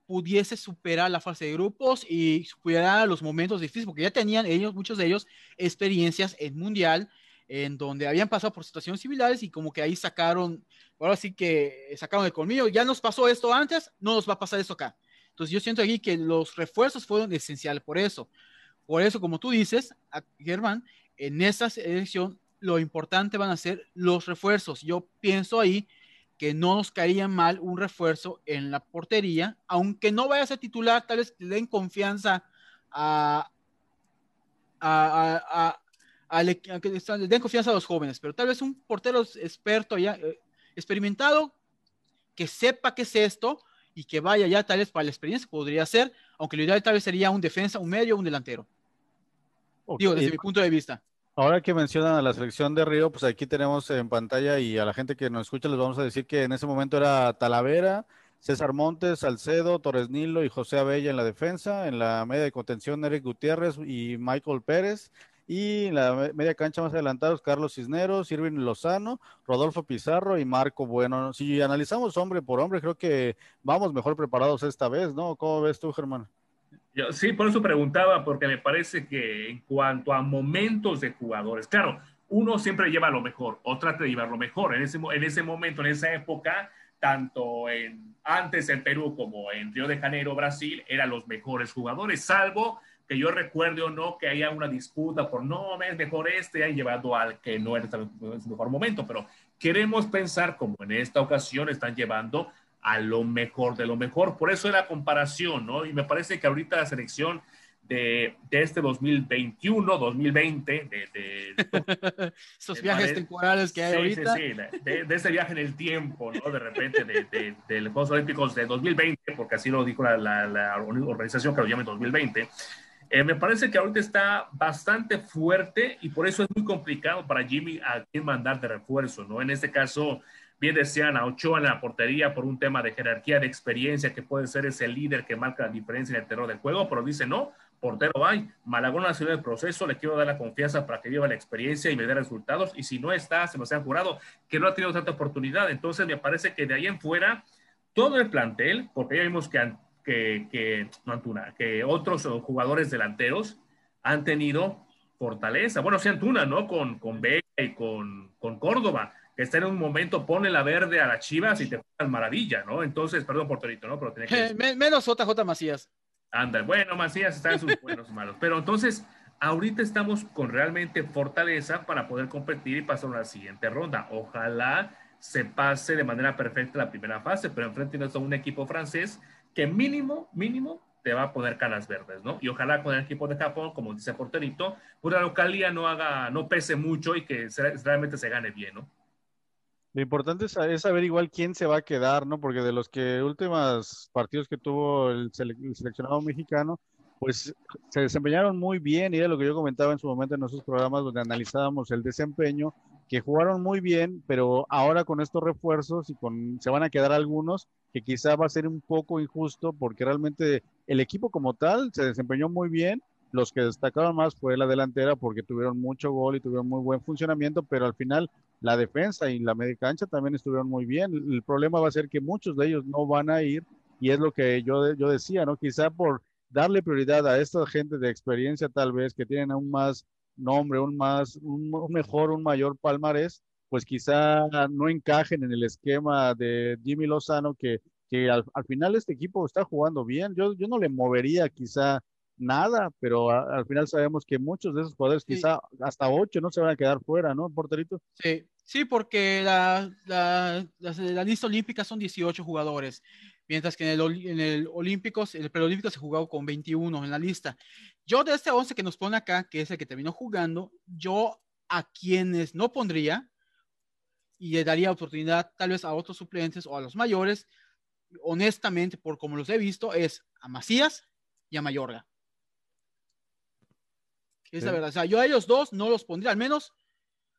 S3: pudiese superar la fase de grupos y superar los momentos difíciles, porque ya tenían ellos, muchos de ellos, experiencias en mundial, en donde habían pasado por situaciones similares y como que ahí sacaron, ahora sí que sacaron el colmillo, ya nos pasó esto antes, no nos va a pasar esto acá. Entonces yo siento aquí que los refuerzos fueron esenciales por eso. Por eso, como tú dices, Germán, en esta elección lo importante van a ser los refuerzos. Yo pienso ahí que no nos caería mal un refuerzo en la portería, aunque no vaya a titular, tal vez le den confianza a, a, a, le den confianza a los jóvenes, pero tal vez un portero experto ya, eh, experimentado, que sepa qué es esto y que vaya ya tal vez para la experiencia podría ser, aunque lo ideal tal vez sería un defensa, un medio, un delantero. Digo, desde mi punto de vista.
S1: Ahora que mencionan a la selección de Río, pues aquí tenemos en pantalla y a la gente que nos escucha les vamos a decir que en ese momento era Talavera, César Montes, Salcedo, Torres Nilo y José Abella en la defensa, en la media de contención Eric Gutiérrez y Michael Pérez, y en la media cancha más adelantados Carlos Cisneros, Irving Lozano, Rodolfo Pizarro y Marco Bueno. Si analizamos hombre por hombre, creo que vamos mejor preparados esta vez, ¿no? ¿Cómo ves tú, Germán?
S2: sí, por eso preguntaba, porque me parece que en cuanto a momentos de jugadores, claro, uno siempre lleva lo mejor o trata de llevar lo mejor. En ese, en ese momento, en esa época, tanto en, antes en Perú como en Río de Janeiro, Brasil, eran los mejores jugadores, salvo que yo recuerde o no que haya una disputa por no, es mejor este, han llevado al que no era su mejor momento, pero queremos pensar como en esta ocasión están llevando a lo mejor de lo mejor. Por eso la comparación, ¿no? Y me parece que ahorita la selección de, de este 2021, 2020, de,
S3: de esos viajes temporales que hay ahorita.
S2: Sí, sí, de, de, ese viaje en el tiempo, ¿no? De repente, de, de, los Juegos Olímpicos de 2020, porque así lo dijo la, la, la organización que lo llama en 2020. Eh, me parece que ahorita está bastante fuerte y por eso es muy complicado para Jimmy a quién mandar de refuerzo, ¿no? En este caso, Bien decían a Ochoa en la portería por un tema de jerarquía, de experiencia, que puede ser ese líder que marca la diferencia en el terror del juego, pero dice no, portero hay. Malagón ha sido el proceso, le quiero dar la confianza para que lleve la experiencia y me dé resultados. Y si no está, se nos han jurado que no ha tenido tanta oportunidad. Entonces me parece que de ahí en fuera, todo el plantel, porque ya vimos que, que, que, no Antuna, que otros jugadores delanteros han tenido fortaleza. Bueno, sí Antuna, ¿no? Con, con Vega y con, con Córdoba que está en un momento, pone la verde a las chivas y te al maravilla, ¿no? Entonces, perdón, Porterito, ¿no? Pero tiene que...
S3: Menos JJ Macías.
S2: Anda, bueno, Macías está en sus buenos malos. Pero entonces, ahorita estamos con realmente fortaleza para poder competir y pasar a la siguiente ronda. Ojalá se pase de manera perfecta la primera fase, pero enfrente a un equipo francés que mínimo, mínimo, te va a poner canas verdes, ¿no? Y ojalá con el equipo de Japón, como dice Porterito, pues la localía no haga, no pese mucho y que realmente se gane bien, ¿no?
S1: Lo importante es, saber igual quién se va a quedar, ¿no? Porque de los que últimos partidos que tuvo el, seleccionado mexicano, pues se desempeñaron muy bien y era lo que yo comentaba en su momento en nuestros programas donde analizábamos el desempeño, que jugaron muy bien, pero ahora con estos refuerzos y con se van a quedar algunos que quizá va a ser un poco injusto porque realmente el equipo como tal se desempeñó muy bien, los que destacaron más fue la delantera porque tuvieron mucho gol y tuvieron muy buen funcionamiento, pero al final la defensa y la media cancha también estuvieron muy bien. El problema va a ser que muchos de ellos no van a ir y es lo que yo, yo decía, ¿no? Quizá por darle prioridad a esta gente de experiencia tal vez que tienen aún más nombre, un más, un, mejor, un mayor palmarés, pues quizá no encajen en el esquema de Jimmy Lozano que, que al, al final este equipo está jugando bien. Yo, yo no le movería quizá nada, pero al final sabemos que muchos de esos jugadores, quizá hasta ocho, no se van a quedar fuera, ¿no, porterito?
S3: Sí, sí, porque la, la, la, lista olímpica son 18 jugadores, mientras que en el, en el Olímpicos, el preolímpico se jugó con 21 en la lista. Yo de este 11 que nos pone acá, que es el que terminó jugando, yo a quienes no pondría y le daría oportunidad tal vez a otros suplentes o a los mayores, honestamente, por como los he visto, es a Macías y a Mayorga. Es la verdad. O sea, yo a ellos dos no los pondría, al menos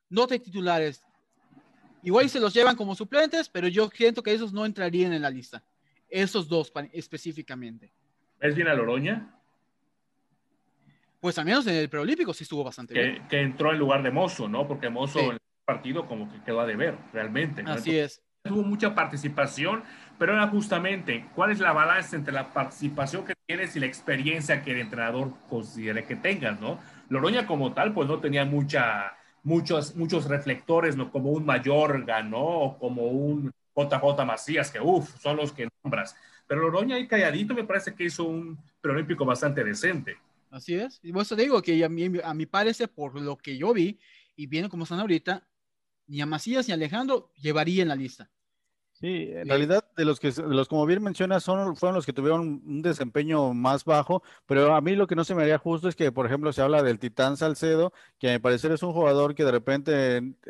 S3: no de titulares. Igual se los llevan como suplentes, pero yo siento que esos no entrarían en la lista. Esos dos específicamente.
S2: ¿Es bien a Loroña?
S3: Pues al menos en el preolímpico sí estuvo bastante
S2: bien. Que entró en lugar de Mozo, ¿no? Porque Mozo en el partido como que quedó a deber, realmente.
S3: Así es.
S2: Tuvo mucha participación, pero era justamente cuál es la balanza entre la participación que tienes y la experiencia que el entrenador considere que tengas, ¿no? Loroña como tal, pues no tenía mucha, muchos, muchos reflectores, ¿no? Como un Mayorga, ¿no? O como un JJ Macías, que uff, son los que nombras. Pero Loroña ahí calladito me parece que hizo un preolímpico bastante decente.
S3: Así es. Y vos te digo que a mí, a mi parecer, por lo que yo vi, y viendo cómo están ahorita, ni a Macías ni a Alejandro llevaría en la lista.
S1: Sí, en realidad de los que, los como bien mencionas, son, fueron los que tuvieron un desempeño más bajo, pero a mí lo que no se me haría justo es que, por ejemplo, se habla del Titán Salcedo, que a mi parecer es un jugador que de repente en,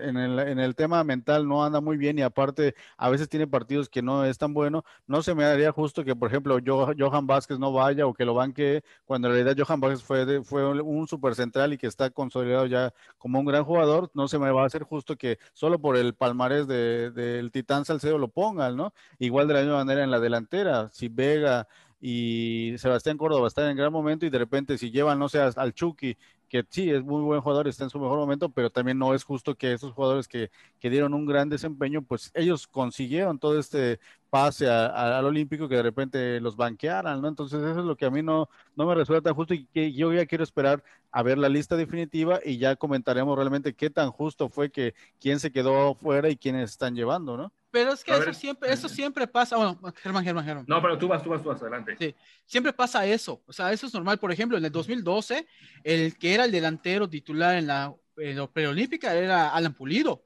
S1: el, tema mental no anda muy bien y aparte a veces tiene partidos que no es tan bueno, no se me haría justo que, por ejemplo, Johan Vázquez no vaya o que lo banque, cuando en realidad Johan Vázquez fue, fue un super central y que está consolidado ya como un gran jugador, no se me va a hacer justo que solo por el palmarés del de, Titán Salcedo lo pongan, ¿no? Igual de la misma manera en la delantera, si Vega y Sebastián Córdoba están en gran momento y de repente si llevan, no sé, al Chucky, que sí es muy buen jugador, está en su mejor momento, pero también no es justo que esos jugadores que, que dieron un gran desempeño, pues ellos consiguieron todo este pase al Olímpico que de repente los banquearan, ¿no? Entonces eso es lo que a mí no, no me resulta tan justo y que yo ya quiero esperar a ver la lista definitiva y ya comentaremos realmente qué tan justo fue que quién se quedó fuera y quiénes están llevando, ¿no?
S3: Pero es que eso siempre, eso siempre pasa. Bueno, Germán, Germán, Germán.
S2: No, pero tú vas, tú vas, tú vas, adelante.
S3: Sí, siempre pasa eso. O sea, eso es normal. Por ejemplo, en el 2012, el que era el delantero titular en la, preolímpica era Alan Pulido.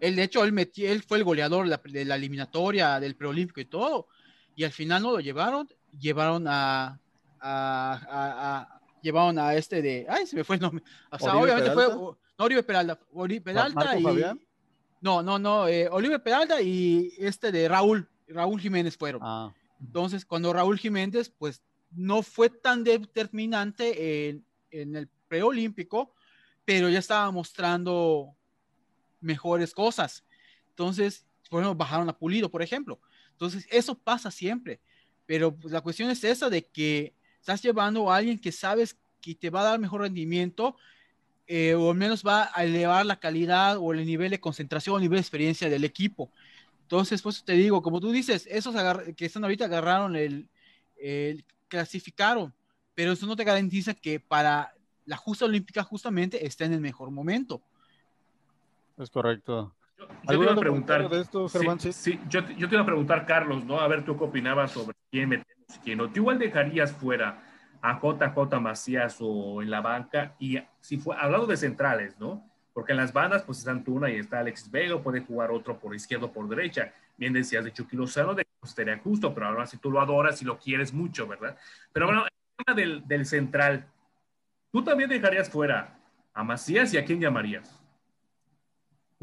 S3: Él, de hecho, él, metió, él fue el goleador de la, eliminatoria del preolímpico y todo. Y al final no lo llevaron. Llevaron a, a, llevaron a este de. Ay, se me fue el nombre. O sea, obviamente fue. No, Oribe Peralta. Oribe Peralta y. Fabián? No, no, no. Eh, Oliver Peralta y este de Raúl, Raúl Jiménez fueron. Ah. Entonces, cuando Raúl Jiménez, pues no fue tan determinante en, en el preolímpico, pero ya estaba mostrando mejores cosas. Entonces, por ejemplo, bajaron a Pulido, por ejemplo. Entonces, eso pasa siempre. Pero pues, la cuestión es esa de que estás llevando a alguien que sabes que te va a dar mejor rendimiento eh, o al menos va a elevar la calidad o el nivel de concentración o nivel de experiencia del equipo. Entonces, pues te digo, como tú dices, esos que están ahorita agarraron el, clasificaron, pero eso no te garantiza que para la justa olímpica justamente esté en el mejor momento.
S1: Es correcto.
S2: Yo, te iba a preguntar de esto, Germán, sí, yo, te iba a preguntar, Carlos, ¿no? A ver tú qué opinabas sobre quién metemos y quién no. ¿Tú igual dejarías fuera a JJ Macías o en la banca. Y si fue, hablando de centrales, ¿no? Porque en las bandas, pues están Tuna y está Alexis Vega, puede jugar otro por izquierda o por derecha. Bien decías de Chucky Lozano, de pues, estaría justo, pero ahora si tú lo adoras y lo quieres mucho, ¿verdad? Pero bueno, el tema del, del central, ¿tú también dejarías fuera a Macías y a quién llamarías?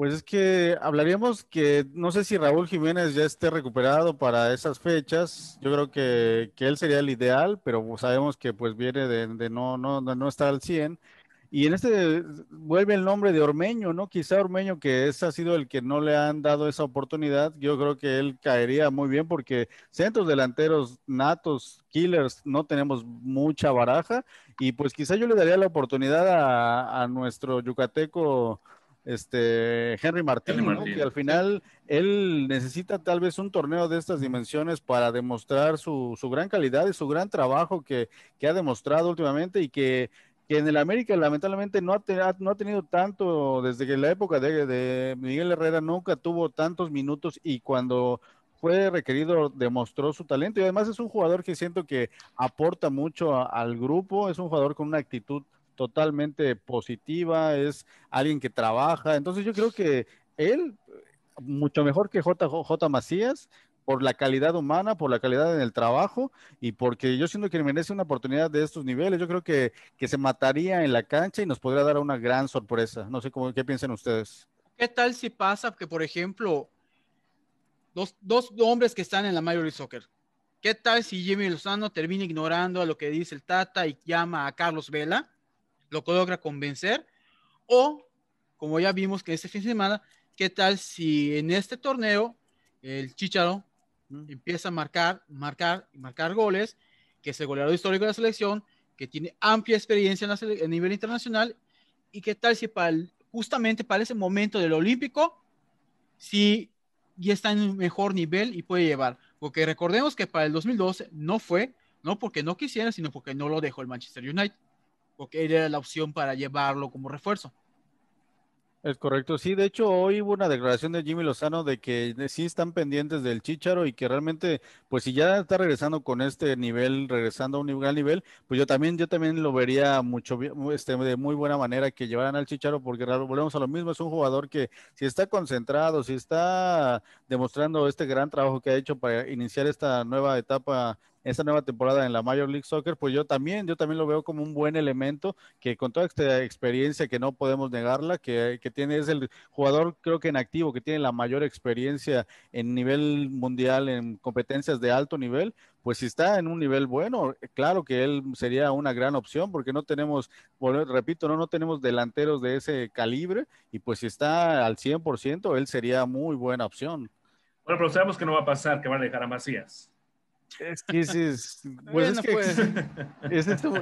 S1: Pues es que hablaríamos que no sé si Raúl Jiménez ya esté recuperado para esas fechas. Yo creo que, que él sería el ideal, pero sabemos que pues viene de, no, no, no estar al 100. Y en este vuelve el nombre de Ormeño, ¿no? Quizá Ormeño, que ese ha sido el que no le han dado esa oportunidad, yo creo que él caería muy bien porque centros delanteros natos, killers, no tenemos mucha baraja y pues quizá yo le daría la oportunidad a, nuestro yucateco este Henry Martín, ¿no? que al final él necesita tal vez un torneo de estas dimensiones para demostrar su, su gran calidad y su gran trabajo que, que ha demostrado últimamente y que que en el América lamentablemente no ha, no ha tenido tanto, desde que la época de, Miguel Herrera nunca tuvo tantos minutos y cuando fue requerido demostró su talento y además es un jugador que siento que aporta mucho al grupo, es un jugador con una actitud totalmente positiva, es alguien que trabaja, entonces yo creo que él, mucho mejor que JJ Macías, por la calidad humana, por la calidad en el trabajo y porque yo siento que merece una oportunidad de estos niveles. Yo creo que, que se mataría en la cancha y nos podría dar una gran sorpresa. No sé cómo, qué piensan ustedes.
S3: ¿Qué tal si pasa que, por ejemplo, dos, dos hombres que están en la Major League Soccer, ¿qué tal si Jimmy Lozano termina ignorando a lo que dice el Tata y llama a Carlos Vela? Lo logra convencer. O, como ya vimos que este fin de semana, ¿qué tal si en este torneo el Chicharo empieza a marcar, marcar y marcar goles, que es el goleador histórico de la selección, que tiene amplia experiencia en a nivel internacional, y qué tal si para justamente para ese momento del olímpico, si ya está en un mejor nivel y puede llevar, porque recordemos que para el 2012 no fue, no porque no quisiera, sino porque no lo dejó el Manchester United, porque era la opción para llevarlo como refuerzo.
S1: Es correcto, sí, de hecho hoy hubo una declaración de Jimmy Lozano de que sí están pendientes del Chicharo y que realmente, pues si ya está regresando con este nivel, regresando a un gran nivel, pues yo también, yo también lo vería mucho, este, de muy buena manera que llevaran al Chicharo porque volvemos a lo mismo, es un jugador que si está concentrado, si está demostrando este gran trabajo que ha hecho para iniciar esta nueva etapa esta nueva temporada en la Major League Soccer, pues yo también, yo también lo veo como un buen elemento que con toda esta experiencia que no podemos negarla, que, que tiene, es el jugador creo que en activo, que tiene la mayor experiencia en nivel mundial, en competencias de alto nivel, pues si está en un nivel bueno, claro que él sería una gran opción porque no tenemos, repito, no, no tenemos delanteros de ese calibre y pues si está al 100%, él sería muy buena opción.
S2: Bueno, pero sabemos que no va a pasar, que van a dejar a Macías.
S1: Es que ese es, pues es, que,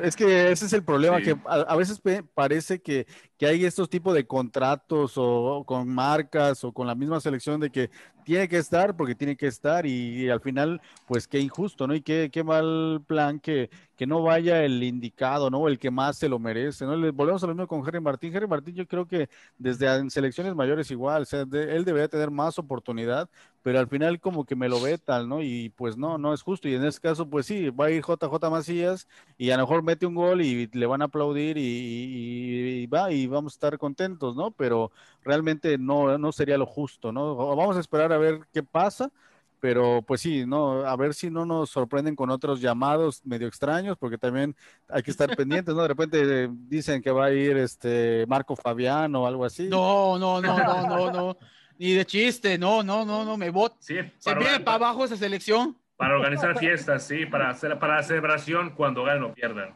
S1: es, que ese es el problema, que a, veces parece que, que, hay estos tipos de contratos o, con marcas o con la misma selección de que tiene que estar porque tiene que estar y, al final, pues qué injusto, ¿no? Y qué, qué mal plan que, que no vaya el indicado, ¿no? El que más se lo merece, ¿no? Le, volvemos a lo mismo con Jerry Martín. Jerry Martín yo creo que desde en selecciones mayores igual, o sea, él debería tener más oportunidad, pero al final como que me lo ve tal, ¿no? Y pues no, no es justo. Y en este caso, pues sí, va a ir JJ Macías y a lo mejor mete un gol y le van a aplaudir y, y va y vamos a estar contentos, ¿no? Pero realmente no, no sería lo justo, ¿no? Vamos a esperar a ver qué pasa, pero pues sí, no, a ver si no nos sorprenden con otros llamados medio extraños, porque también hay que estar pendientes, ¿no? De repente eh, dicen que va a ir este Marco Fabián o algo así.
S3: No, no, no, no, no, no. Ni de chiste, no, no, no, no, me voto. Sí, Se viene para abajo esa selección.
S2: Para organizar fiestas, sí, para hacer para la celebración cuando ganen o pierdan.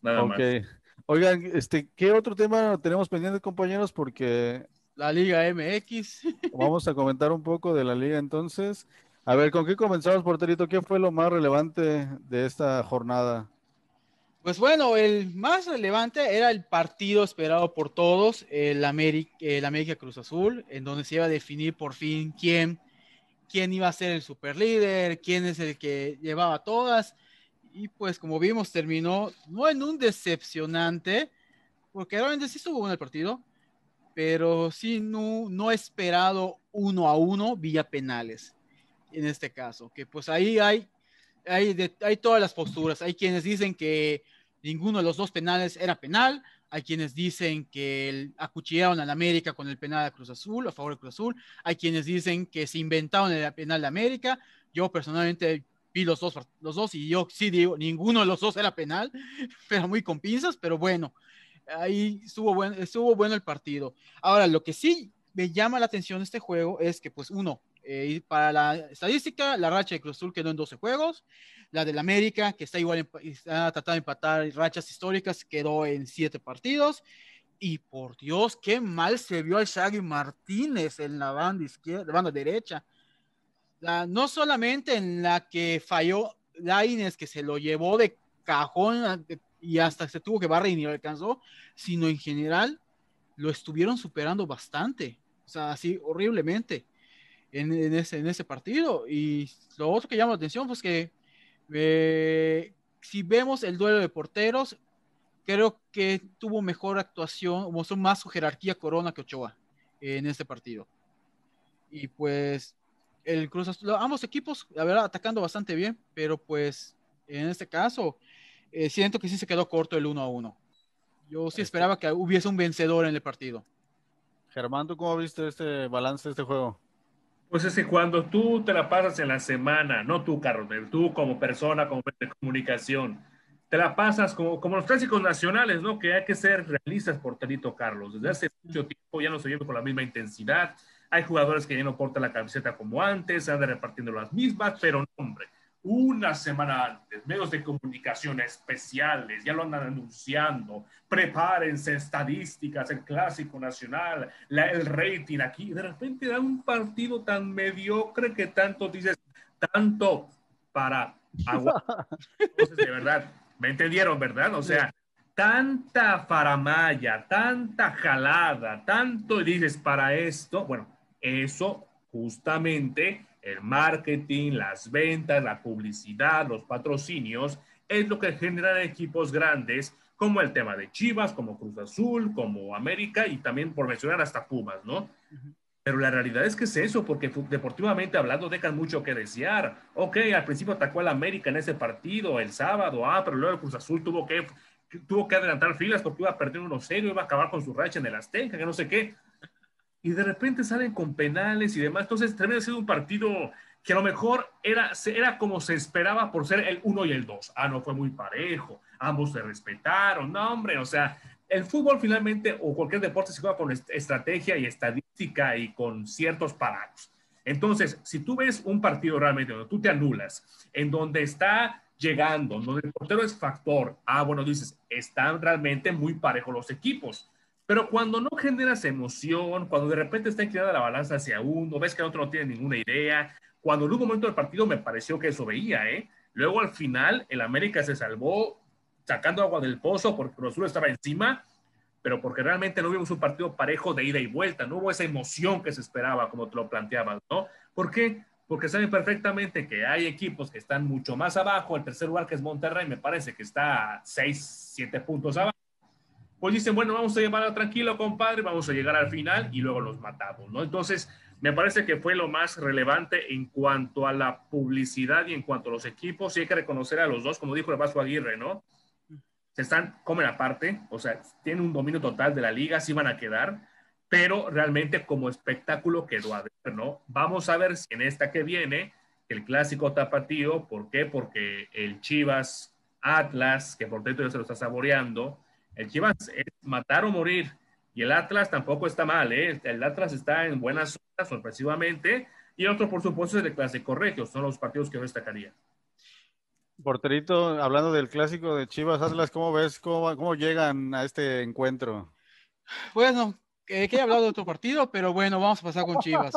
S2: Nada okay. más.
S1: Oigan, este, ¿qué otro tema tenemos pendiente, compañeros? Porque
S3: la Liga MX.
S1: Vamos a comentar un poco de la liga entonces. A ver, ¿con qué comenzamos, porterito? ¿Qué fue lo más relevante de esta jornada?
S3: Pues bueno, el más relevante era el partido esperado por todos, el América, el América Cruz Azul, en donde se iba a definir por fin quién, quién iba a ser el superlíder, quién es el que llevaba todas. Y pues como vimos terminó no en un decepcionante, porque realmente sí estuvo bueno el partido, pero sí no, no esperado uno a uno vía penales, en este caso, que pues ahí hay, hay, hay todas las posturas, hay quienes dicen que ninguno de los dos penales era penal, hay quienes dicen que el, acuchillaron al América con el penal de Cruz Azul, a favor de Cruz Azul. Hay quienes dicen que se inventaron el penal de América. Yo personalmente vi los dos, los dos y yo sí digo, ninguno de los dos era penal, pero muy con pinzas, pero bueno, ahí estuvo bueno, estuvo bueno el partido. Ahora, lo que sí me llama la atención de este juego es que, pues, uno, eh, para la estadística, la racha de Cruz Azul quedó en 12 juegos, la del América, que está igual, está tratando de empatar rachas históricas, quedó en 7 partidos, y por Dios, qué mal se vio al Shaggy Martínez en la banda izquierda, la banda derecha. no solamente en la que falló Laines, que se lo llevó de cajón y hasta se tuvo que barrer y ni lo alcanzó, sino en general lo estuvieron superando bastante, o sea, así horriblemente en, ese, en ese partido. Y lo otro que llama la atención, pues que eh, si vemos el duelo de porteros, creo que tuvo mejor actuación, mostró más su jerarquía Corona que Ochoa en este partido. Y pues el Cruz Azul, ambos equipos, la verdad, atacando bastante bien, pero pues en este caso, eh, siento que sí se quedó corto el 1 a 1. Yo sí esperaba que hubiese un vencedor en el partido.
S1: Germán, ¿tú cómo viste este balance de este juego?
S2: Pues es que cuando tú te la pasas en la semana, no tú, Carlos, tú como persona, como de comunicación, te la pasas como, como los clásicos nacionales, ¿no? Que hay que ser realistas, porterito Carlos. Desde hace mucho tiempo ya no se lleva con la misma intensidad. Hay jugadores que ya no portan la camiseta como antes, andan repartiendo las mismas, pero no, hombre. Una semana antes, medios de comunicación especiales ya lo andan anunciando. Prepárense estadísticas, el clásico nacional, la, el rating aquí. De repente da un partido tan mediocre que tanto dices, tanto para agua. Entonces, de verdad, ¿Me entendieron, verdad? O sea, tanta faramaya, tanta jalada, tanto dices para esto, bueno, eso justamente el marketing, las ventas, la publicidad, los patrocinios, es lo que generan equipos grandes como el tema de Chivas, como Cruz Azul, como América y también por mencionar hasta Pumas, ¿no? Pero la realidad es que es eso, porque deportivamente hablando dejan mucho que desear. Ok, al principio atacó al América en ese partido el sábado, ah, pero luego el Cruz Azul tuvo que, tuvo que adelantar filas porque iba a perder 1-0, iba a acabar con su racha en el Azteca, que no sé qué. Y de repente salen con penales y demás. Entonces termina siendo un partido que a lo mejor era, era como se esperaba por ser el 1 y el 2. Ah, no fue muy parejo, ambos se respetaron, no, hombre, o sea, el fútbol finalmente o cualquier deporte se juega con estrategia y estadística y con ciertos parámetros. Entonces, si tú ves un partido realmente donde tú te anulas, en donde está llegando, donde el portero es factor, ah, bueno, dices, están realmente muy parejos los equipos. Pero cuando no generas emoción, cuando de repente está inclinada la balanza hacia uno, ves que el otro no tiene ninguna idea, cuando en un momento del partido me pareció que eso veía, ¿eh? Luego al final el América se salvó sacando agua del pozo porque Cruz Azul estaba encima, pero porque realmente no vimos un partido parejo de ida y vuelta, no hubo esa emoción que se esperaba, como te lo planteabas, ¿no? ¿Por qué? Porque saben perfectamente que hay equipos que están mucho más abajo, el tercer lugar que es Monterrey, me parece que está a 6, 7 puntos abajo. Pues dicen, bueno, vamos a llevarlo tranquilo, compadre, vamos a llegar al final y luego los matamos, ¿no? Entonces, me parece que fue lo más relevante en cuanto a la publicidad y en cuanto a los equipos. Y hay que reconocer a los dos, como dijo el Vasco Aguirre, ¿no? se están, comen aparte, o sea, tienen un dominio total de la liga, sí van a quedar, pero realmente como espectáculo quedó a ver, ¿no? Vamos a ver si en esta que viene, el clásico tapatío, ¿por qué? Porque el Chivas Atlas, que por dentro ya se lo está saboreando, el Chivas es matar o morir, y el Atlas tampoco está mal, ¿eh? El Atlas está en buenas zonas, sorpresivamente, y otro, por supuesto, es el clásico regio, son los partidos que yo destacaría.
S1: Porterito, hablando del clásico de Chivas Atlas, ¿cómo ves cómo, cómo llegan a este encuentro?
S3: Bueno, que, que he hablado de otro partido, pero bueno, vamos a pasar con Chivas.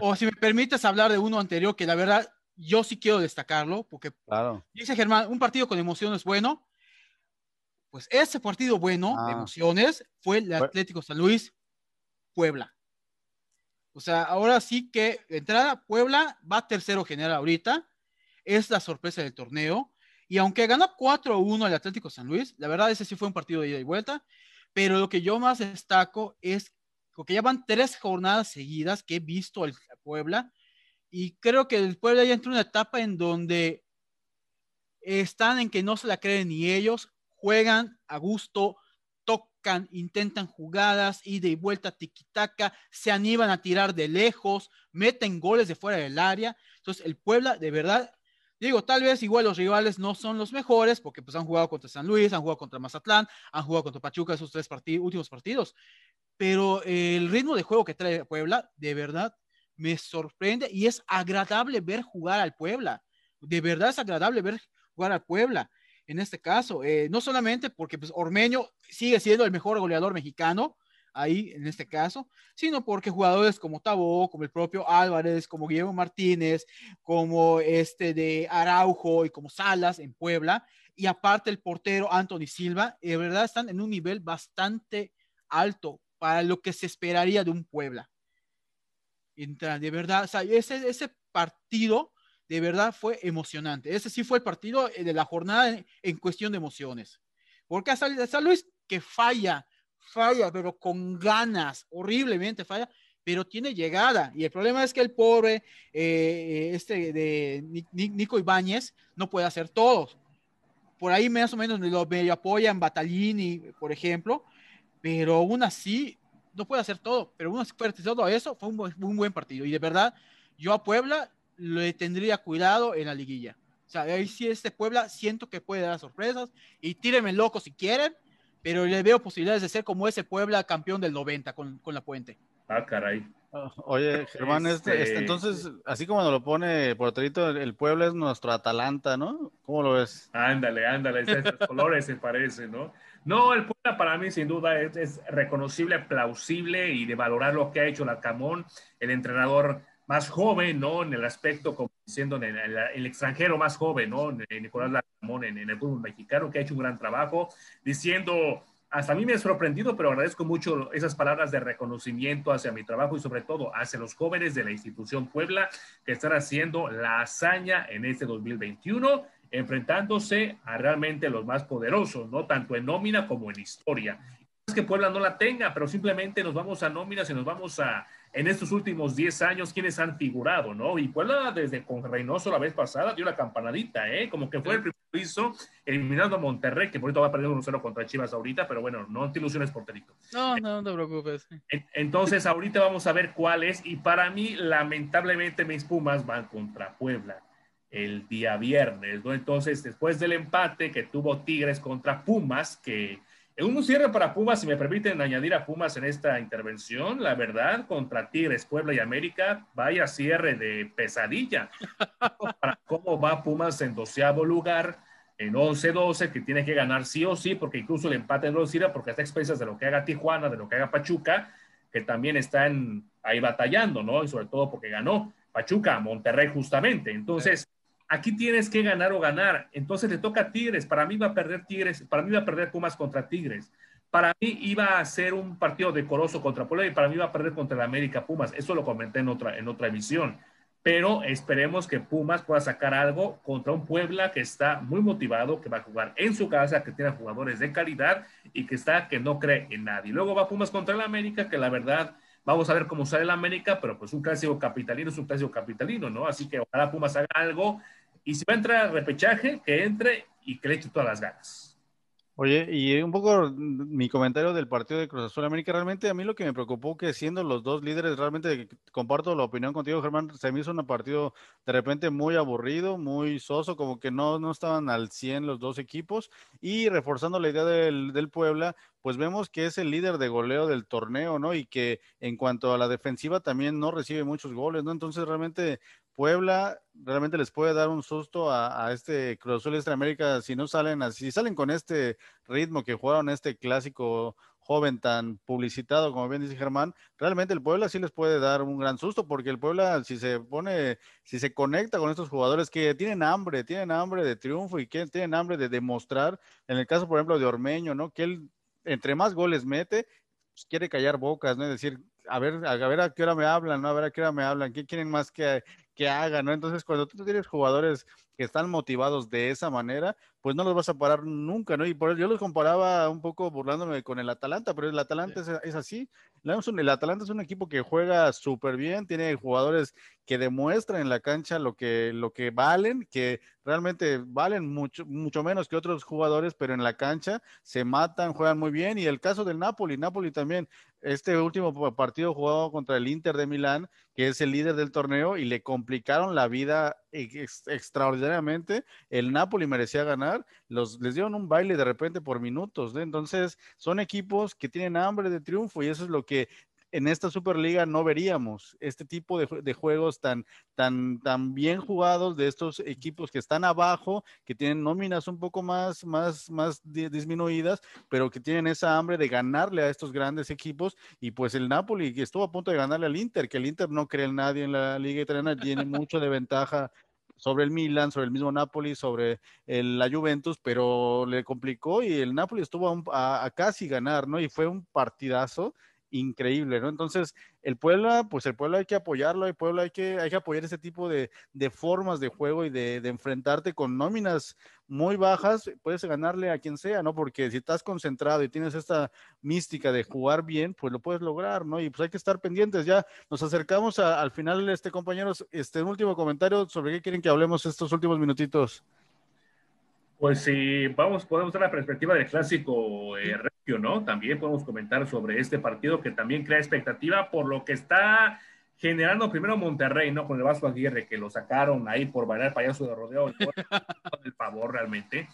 S3: O si me permites hablar de uno anterior, que la verdad yo sí quiero destacarlo, porque
S1: claro.
S3: dice Germán, un partido con emociones bueno. Pues ese partido bueno de ah. emociones fue el Atlético San Luis Puebla. O sea, ahora sí que entrada Puebla va tercero general ahorita es la sorpresa del torneo. Y aunque ganó 4-1 el Atlético San Luis, la verdad ese sí fue un partido de ida y vuelta, pero lo que yo más destaco es que ya van tres jornadas seguidas que he visto al Puebla y creo que el Puebla ya entró en una etapa en donde están en que no se la creen ni ellos, juegan a gusto, tocan, intentan jugadas, ida y vuelta, tiquitaca, se animan a tirar de lejos, meten goles de fuera del área. Entonces, el Puebla de verdad Digo, tal vez igual los rivales no son los mejores porque pues han jugado contra San Luis, han jugado contra Mazatlán, han jugado contra Pachuca esos tres últimos partidos. pero el ritmo de juego que trae Puebla, de verdad, me sorprende y es agradable ver jugar al Puebla. De verdad es agradable ver jugar al Puebla en este caso. Eh, no solamente porque pues, Ormeño sigue siendo el mejor goleador mexicano, ahí en este caso, sino porque jugadores como Tabó, como el propio Álvarez, como Guillermo Martínez, como este de Araujo y como Salas en Puebla, y aparte el portero Anthony Silva, de verdad están en un nivel bastante alto para lo que se esperaría de un Puebla. De verdad, o sea, ese, ese partido de verdad fue emocionante. Ese sí fue el partido eh, de la jornada en, cuestión de emociones. Porque hasta, San Luis que falla, falla, pero con ganas, horriblemente falla, pero tiene llegada. Y el problema es que el pobre, eh, este de Nico Ibáñez, no puede hacer todo. Por ahí más o menos lo medio apoyan Batalini, por ejemplo, pero aún así no puede hacer todo. Pero aún así, todo eso, fue un buen partido. Y de verdad, yo a Puebla le tendría cuidado en la liguilla. O sea, ahí sí este Puebla siento que puede dar sorpresas y tírenme loco si quieren, pero le veo posibilidades de ser como ese Puebla campeón del 90 con, con la Puente.
S2: Ah, caray.
S1: Oye, Germán, este, este, entonces, así como nos lo pone porterito, el Puebla es nuestro Atalanta, ¿no? ¿Cómo lo ves?
S2: Ándale, ándale, esos colores se parecen, ¿no? No, el Puebla para mí sin duda es, es, reconocible, plausible y de valorar lo que ha hecho la Camón, el entrenador más joven, ¿no? En el aspecto, como diciendo, en el, extranjero más joven, ¿no? Nicolás Lacamón en, en, el fútbol mexicano, que ha hecho un gran trabajo, diciendo, hasta a mí me ha sorprendido, pero agradezco mucho esas palabras de reconocimiento hacia mi trabajo y sobre todo hacia los jóvenes de la institución Puebla que están haciendo la hazaña en este 2021 enfrentándose a realmente los más poderosos, ¿no? Tanto en nómina como en historia. Es que Puebla no la tenga, pero simplemente nos vamos a nóminas y nos vamos a en estos últimos 10 años quienes han figurado, ¿no? Y Puebla desde con Reynoso la vez pasada dio la campanadita, ¿eh? Como que fue el primer piso eliminando a Monterrey, que por ahorita va a perder 1-0 contra Chivas ahorita, pero bueno, no te ilusiones, porterito.
S3: No, no, no te preocupes.
S2: Entonces, ahorita vamos a ver cuál es, y para mí, lamentablemente, mis Pumas van contra Puebla el día viernes, ¿no? Entonces, después del empate que tuvo Tigres contra Pumas, que un cierre para Pumas, si me permiten añadir a Pumas en esta intervención, la verdad, contra Tigres, Puebla y América, vaya cierre de pesadilla. para cómo va Pumas en doceavo lugar, en 11-12, que tiene que ganar sí o sí, porque incluso el empate no sirve, porque está expensas de lo que haga Tijuana, de lo que haga Pachuca, que también están ahí batallando, ¿no? Y sobre todo porque ganó Pachuca, Monterrey justamente. Entonces, aquí tienes que ganar o ganar. Entonces le toca a Tigres. Para mí va a perder Tigres, para mí va a perder Pumas contra Tigres. Para mí iba a ser un partido decoroso contra Puebla y para mí va a perder contra el América Pumas. Eso lo comenté en otra, en otra emisión. Pero esperemos que Pumas pueda sacar algo contra un Puebla que está muy motivado, que va a jugar en su casa, que tiene jugadores de calidad y que está que no cree en nadie. Luego va Pumas contra el América, que la verdad vamos a ver cómo sale el América, pero pues un clásico capitalino es un clásico capitalino, ¿no? Así que ojalá Pumas haga algo y si va a entrar repechaje, que entre y que le eche todas las ganas.
S1: Oye, y un poco mi comentario del partido de Cruz Azul América, realmente a mí lo que me preocupó que siendo los dos líderes, realmente comparto la opinión contigo, Germán, se me hizo un partido de repente muy aburrido, muy soso, como que no, no estaban al 100 los dos equipos, y reforzando la idea del, del Puebla, pues vemos que es el líder de goleo del torneo, ¿no? Y que en cuanto a la defensiva también no recibe muchos goles, ¿no? Entonces realmente Puebla realmente les puede dar un susto a, este Cruz Azul de América si no salen así, si salen con este ritmo que jugaron este clásico joven tan publicitado, como bien dice Germán, realmente el Puebla sí les puede dar un gran susto, porque el Puebla, si se pone, si se conecta con estos jugadores que tienen hambre, tienen hambre de triunfo y que tienen hambre de demostrar, en el caso, por ejemplo, de Ormeño, ¿no? Que él, entre más goles mete, pues quiere callar bocas, ¿no? Es decir, a ver, a ver a qué hora me hablan. A ver a qué hora me hablan, ¿qué quieren más que, que haga, ¿no? Entonces, cuando tú tienes jugadores que están motivados de esa manera, pues no los vas a parar nunca, ¿no? Y por eso yo los comparaba un poco burlándome con el Atalanta, pero el Atalanta es, así. El Atalanta es un equipo que juega súper bien, tiene jugadores que demuestran en la cancha lo que, lo que valen, que realmente valen mucho, mucho menos que otros jugadores, pero en la cancha se matan, juegan muy bien. Y el caso del Napoli, Napoli también este último partido jugado contra el Inter de Milán, que es el líder del torneo, y le complicaron la vida extraordinariamente. El Napoli merecía ganar, los, les dieron un baile de repente por minutos. Entonces, son equipos que tienen hambre de triunfo y eso es lo que en esta Superliga no veríamos este tipo de, juegos tan, tan, tan bien jugados de estos equipos que están abajo, que tienen nóminas un poco más, más, más disminuidas, pero que tienen esa hambre de ganarle a estos grandes equipos. Y pues el Napoli que estuvo a punto de ganarle al Inter, que el Inter no cree en nadie en la liga italiana, tiene mucho de ventaja sobre el Milan, sobre el mismo Napoli, sobre el, la Juventus, pero le complicó y el Napoli estuvo a, a, casi ganar, ¿no? Y fue un partidazo increíble, ¿no? Entonces, el Puebla, pues el Puebla hay que apoyarlo, el Puebla hay que, hay que apoyar ese tipo de, formas de juego y de, enfrentarte con nóminas muy bajas, puedes ganarle a quien sea, ¿no? Porque si estás concentrado y tienes esta mística de jugar bien, pues lo puedes lograr, ¿no? Y pues hay que estar pendientes. Ya nos acercamos al final, este compañeros, este último comentario sobre qué quieren que hablemos estos últimos minutitos.
S2: Pues sí, vamos, podemos dar la perspectiva del clásico eh, regio, ¿no? También podemos comentar sobre este partido que también crea expectativa por lo que está generando primero Monterrey, ¿no? Con el Vasco Aguirre, que lo sacaron ahí por bailar payaso de rodeo, el favor realmente.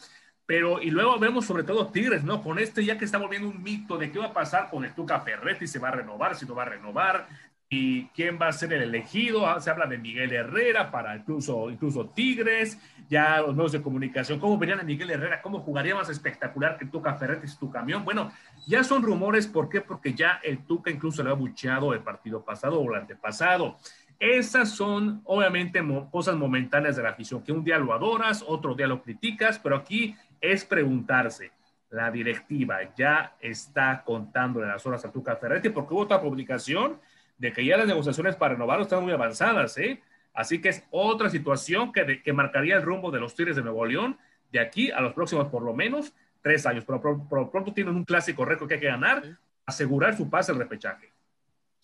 S2: Pero, y luego vemos sobre todo Tigres, ¿no? Con este ya que está volviendo un mito de qué va a pasar con el Tuca Ferretti, se va a renovar, si no va a renovar, y quién va a ser el elegido. Ah, se habla de Miguel Herrera para incluso, incluso Tigres, ya los medios de comunicación, cómo verían a Miguel Herrera, cómo jugaría más espectacular que Tuca Ferretti tu camión. Bueno, ya son rumores, ¿por qué? Porque ya el Tuca incluso le ha bucheado el partido pasado o el antepasado. Esas son obviamente cosas momentáneas de la afición, que un día lo adoras, otro día lo criticas, pero aquí es preguntarse, la directiva ya está contándole las horas a Tuca Ferretti porque hubo otra publicación de que ya las negociaciones para renovarlo están muy avanzadas, ¿eh? Así que es otra situación que, que marcaría el rumbo de los Tigres de Nuevo León de aquí a los próximos, por lo menos, tres años. Pero por, pronto tienen un clásico récord que hay que ganar, asegurar su pase al repechaje.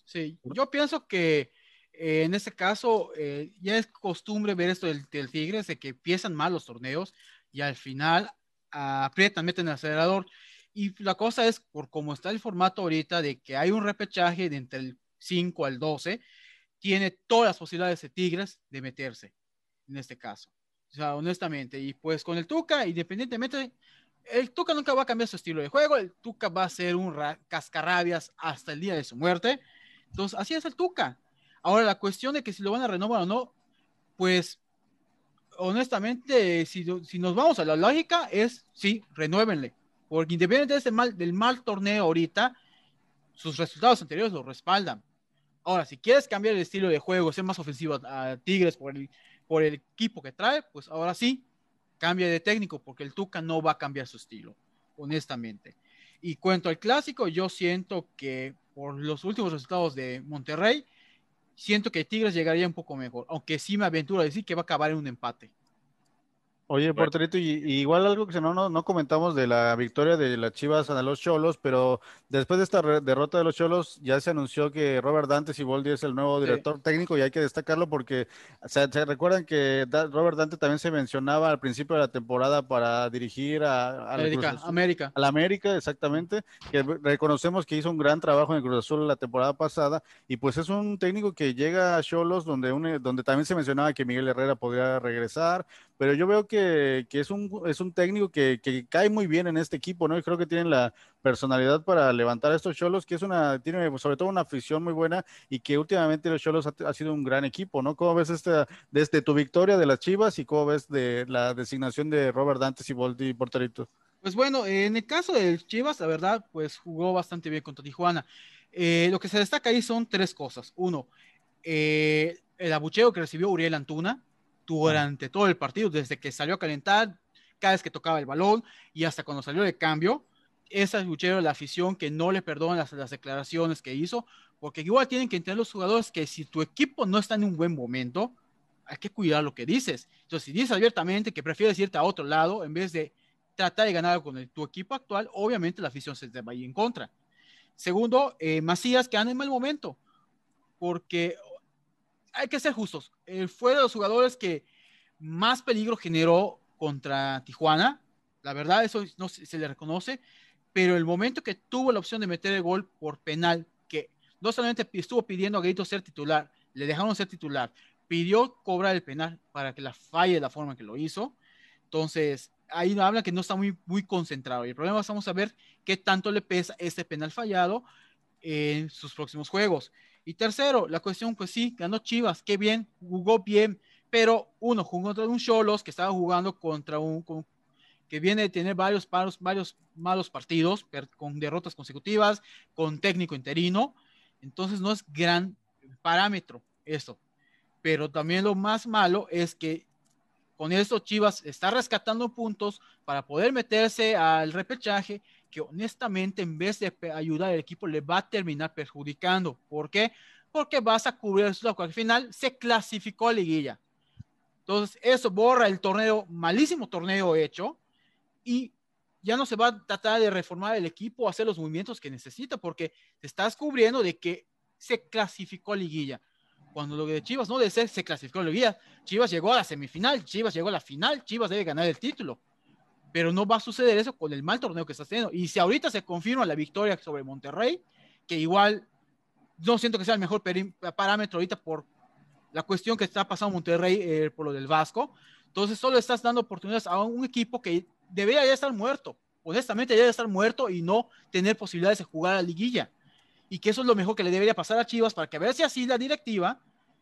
S3: Sí, yo pienso que eh, en este caso eh, ya es costumbre ver esto del, Tigres, de que empiezan mal los torneos y al final aprietan, meten el acelerador. Y la cosa es, por cómo está el formato ahorita, de que hay un repechaje de entre el 5 al 12, tiene todas las posibilidades de Tigres de meterse en este caso. O sea, honestamente, y pues con el Tuca, independientemente, el Tuca nunca va a cambiar su estilo de juego, el Tuca va a ser un cascarrabias hasta el día de su muerte. Entonces, así es el Tuca. Ahora, la cuestión de que si lo van a renovar o no, pues honestamente, si, si nos vamos a la lógica, es sí, renuévenle. Porque independientemente de mal, del mal torneo ahorita, sus resultados anteriores lo respaldan. Ahora, si quieres cambiar el estilo de juego, ser más ofensivo a, Tigres por el, por el equipo que trae, pues ahora sí, cambia de técnico, porque el Tuca no va a cambiar su estilo, honestamente. Y cuanto al clásico, yo siento que por los últimos resultados de Monterrey, siento que Tigres llegaría un poco mejor, aunque sí me aventuro a decir que va a acabar en un empate.
S1: Oye, porterito, y, igual algo que no, no, no, comentamos de la victoria de las Chivas a los Cholos, pero después de esta derrota de los Cholos ya se anunció que Robert Dante Siboldi es el nuevo director técnico y hay que destacarlo porque se, recuerdan que Robert Dante también se mencionaba al principio de la temporada para dirigir a,
S3: a América, América.
S1: A la América, exactamente, que reconocemos que hizo un gran trabajo en el Cruz Azul la temporada pasada y pues es un técnico que llega a Cholos donde, donde también se mencionaba que Miguel Herrera podría regresar, pero yo veo que, es, un, es un técnico que, cae muy bien en este equipo, ¿no? Y creo que tienen la personalidad para levantar a estos Cholos, que es una, tiene sobre todo una afición muy buena y que últimamente los Cholos ha, sido un gran equipo, ¿no? ¿Cómo ves esta, desde tu victoria de las Chivas y cómo ves de la designación de Robert Dantes y Volti Porterito?
S3: Pues bueno, en el caso de Chivas, la verdad, pues jugó bastante bien contra Tijuana. Eh, lo que se destaca ahí son tres cosas. Uno, eh, el abucheo que recibió Uriel Antuna, durante todo el partido, desde que salió a calentar, cada vez que tocaba el balón y hasta cuando salió de cambio. Esa es la afición que no le perdona las, las, declaraciones que hizo, porque igual tienen que entender los jugadores que si tu equipo no está en un buen momento, hay que cuidar lo que dices. Entonces, si dices abiertamente que prefieres irte a otro lado en vez de tratar de ganar con tu equipo actual, obviamente la afición se te va a ir en contra. Segundo, eh, Macías que anda en mal momento, porque hay que ser justos. Eh, fue de los jugadores que más peligro generó contra Tijuana. La verdad, eso no se, le reconoce. Pero el momento que tuvo la opción de meter el gol por penal no solamente estuvo pidiendo a Grito ser titular, le dejaron ser titular, pidió cobrar el penal para que la falle de la forma que lo hizo. Entonces, ahí habla que no está muy, muy concentrado. Y el problema es, vamos a ver qué tanto le pesa este penal fallado en sus próximos juegos. Y tercero, la cuestión, pues sí, ganó Chivas, qué bien, jugó bien, pero uno jugó contra un Cholos que estaba jugando contra un, que viene de tener varios, varios, varios malos partidos, con derrotas consecutivas, con técnico interino. Entonces no es gran parámetro esto. Pero también lo más malo es que con esto Chivas está rescatando puntos para poder meterse al repechaje que honestamente en vez de ayudar al equipo le va a terminar perjudicando. ¿Por qué? Porque vas a cubrir el al final se clasificó a liguilla. Entonces eso borra el torneo, malísimo torneo hecho y ya no se va a tratar de reformar el equipo, hacer los movimientos que necesita porque te estás cubriendo de que se clasificó a liguilla. Cuando lo de Chivas no debe ser, se clasificó a liguilla. Chivas llegó a la semifinal, Chivas llegó a la final, Chivas debe ganar el título pero no va a suceder eso con el mal torneo que está haciendo. Y si ahorita se confirma la victoria sobre Monterrey, que igual no siento que sea el mejor parámetro ahorita por la cuestión que está pasando Monterrey eh, por lo del Vasco, entonces solo estás dando oportunidades a un equipo que debería ya estar muerto, honestamente debería estar muerto y no tener posibilidades de jugar a la liguilla. Y que eso es lo mejor que le debería pasar a Chivas para que a ver si así la directiva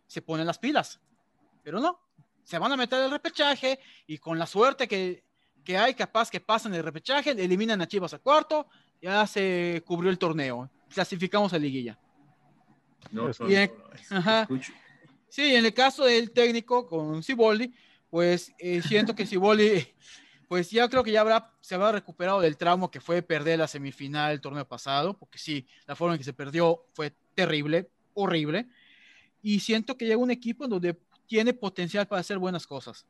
S3: se pone las pilas. Pero no, se van a meter el repechaje y con la suerte que que hay capaz que pasan el repechaje, eliminan a Chivas a cuarto, ya se cubrió el torneo, clasificamos a liguilla. No, Sí, en el caso del técnico con Ciboldi, pues eh, siento que Ciboldi, pues ya creo que ya habrá, se habrá recuperado del trauma que fue perder la semifinal el torneo pasado, porque sí, la forma en que se perdió fue terrible, horrible, y siento que llega un equipo donde tiene potencial para hacer buenas cosas.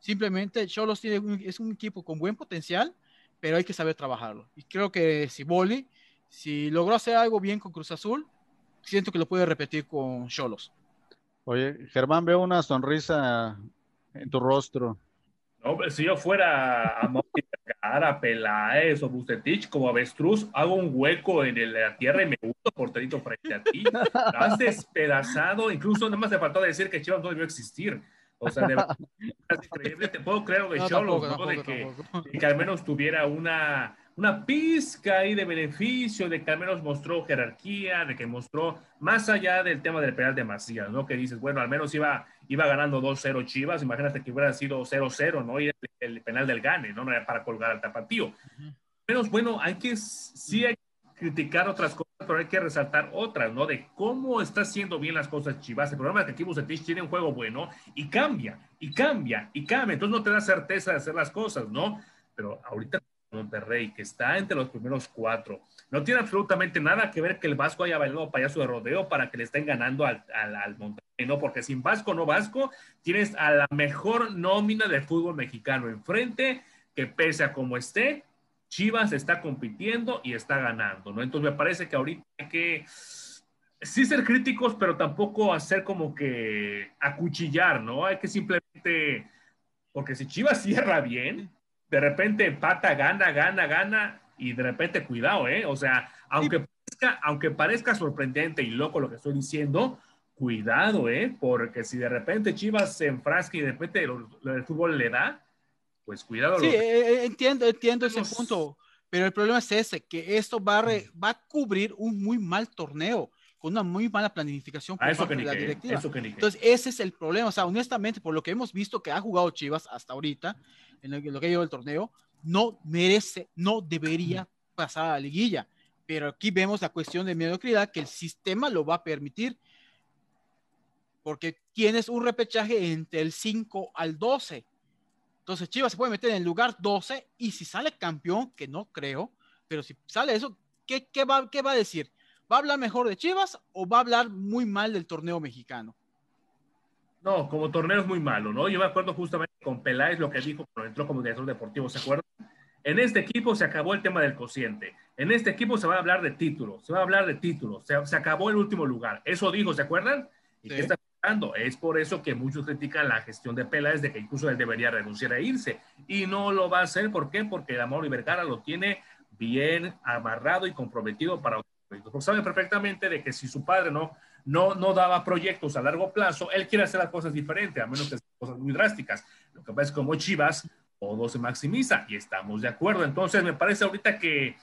S3: Simplemente Cholos tiene es un equipo con buen potencial, pero hay que saber trabajarlo. Y creo que si Boli, si logró hacer algo bien con Cruz Azul, siento que lo puede repetir con Cholos.
S1: Oye, Germán, veo una sonrisa en tu rostro.
S2: No, si yo fuera a cara, Peláez o Bucetich como avestruz, hago un hueco en la tierra y me gusto porterito frente a ti. has despedazado, incluso nada más te faltó decir que Chivas no debió existir. O sea, de verdad, es increíble. Te puedo creer de Cholos, ¿no? de, que, que, al menos tuviera una, una pizca ahí de beneficio, de que al menos mostró jerarquía, de que mostró más allá del tema del penal de Macías, ¿no? Que dices, bueno, al menos iba, iba ganando 2-0 Chivas, imagínate que hubiera sido 0-0, ¿no? Y el, penal del Gane, ¿no? No para colgar al tapatío. Menos, bueno, hay que, sí hay criticar otras cosas, pero hay que resaltar otras, ¿no? De cómo está haciendo bien las cosas Chivas. El problema es que aquí Bucetich tiene un juego bueno y cambia, y cambia, y cambia. Entonces no te da certeza de hacer las cosas, ¿no? Pero ahorita Monterrey, que está entre los primeros cuatro, no tiene absolutamente nada que ver que el Vasco haya bailado payaso de rodeo para que le estén ganando al, al, al Monterrey, ¿no? Porque sin Vasco no Vasco, tienes a la mejor nómina del fútbol mexicano enfrente, que pese a como esté, Chivas está compitiendo y está ganando, ¿no? Entonces me parece que ahorita hay que sí ser críticos, pero tampoco hacer como que acuchillar, ¿no? Hay que simplemente, porque si Chivas cierra bien, de repente empata, gana, gana, gana, y de repente cuidado, ¿eh? O sea, aunque, parezca, aunque parezca sorprendente y loco lo que estoy diciendo, cuidado, ¿eh? Porque si de repente Chivas se enfrasca y de repente el fútbol le da, pues cuidado.
S3: Sí, eh, eh, entiendo, entiendo ese punto, pero el problema es ese, que esto va a, va a cubrir un muy mal torneo con una muy mala planificación
S2: por parte de la directiva.
S3: Entonces, ese es el problema. O sea, honestamente, por lo que hemos visto que ha jugado Chivas hasta ahorita, en lo, que ha llevado el torneo, no merece, no debería pasar a la liguilla. Pero aquí vemos la cuestión de mediocridad que el sistema lo va a permitir. Porque tienes un repechaje entre el 5 al 12. Entonces Chivas se puede meter en el lugar 12 y si sale campeón, que no creo, pero si sale eso, ¿qué, qué, va, qué va a decir? ¿Va a hablar mejor de Chivas o va a hablar muy mal del torneo mexicano?
S2: No, como torneo es muy malo, ¿no? Yo me acuerdo justamente con Peláez lo que dijo cuando entró como director deportivo, ¿se acuerdan? En este equipo se acabó el tema del cociente. En este equipo se va a hablar de títulos, se va a hablar de títulos, se, se acabó el último lugar. Eso dijo, ¿se acuerdan? ¿Y qué es por eso que muchos critican la gestión de Peláez, de que incluso él debería renunciar a irse. Y no lo va a hacer. ¿Por qué? Porque el Amor Vergara lo tiene bien amarrado y comprometido para porque sabe perfectamente de que si su padre no, no, no daba proyectos a largo plazo, él quiere hacer las cosas diferentes, a menos que sean cosas muy drásticas. Lo que pasa es que como Chivas, todo se maximiza y estamos de acuerdo. Entonces, me parece ahorita que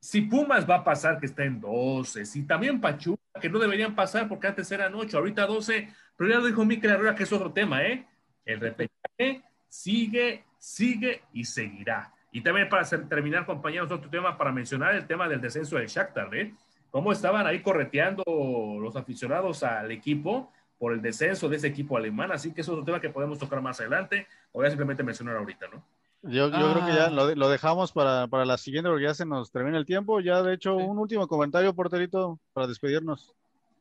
S2: si Pumas va a pasar que está en 12, si también Pachuca, que no deberían pasar porque antes eran 8, ahorita 12, pero ya lo dijo Mikel Herrera que es otro tema, ¿eh? El repechaje sigue, sigue y seguirá. Y también para terminar, compañeros, otro tema para mencionar el tema del descenso del Shakhtar, ¿eh? Cómo estaban ahí correteando los aficionados al equipo por el descenso de ese equipo alemán. Así que es otro tema que podemos tocar más adelante. Voy a simplemente mencionar ahorita, ¿no?
S1: Yo, yo creo que ya ah. lo, lo dejamos para, para, la siguiente porque ya se nos termina el tiempo. Ya, de hecho, un último comentario, porterito, para despedirnos.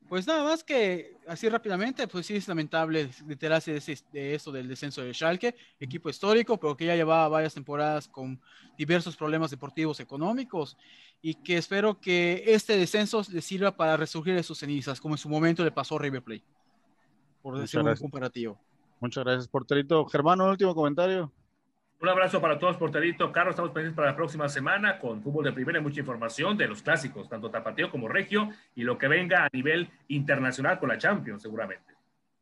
S3: Pues nada más que así rápidamente, pues sí es lamentable enterarse de, de eso del descenso de Schalke, equipo histórico, pero que ya llevaba varias temporadas con diversos problemas deportivos económicos y que espero que este descenso le sirva para resurgir de sus cenizas, como en su momento le pasó a River Plate, por decir un comparativo.
S1: Muchas gracias, porterito. Germán, un último comentario.
S2: Un abrazo para todos, porterito. Carlos, estamos pendientes para la próxima semana con fútbol de primera y mucha información de los clásicos, tanto tapateo como regio, y lo que venga a nivel internacional con la Champions, seguramente.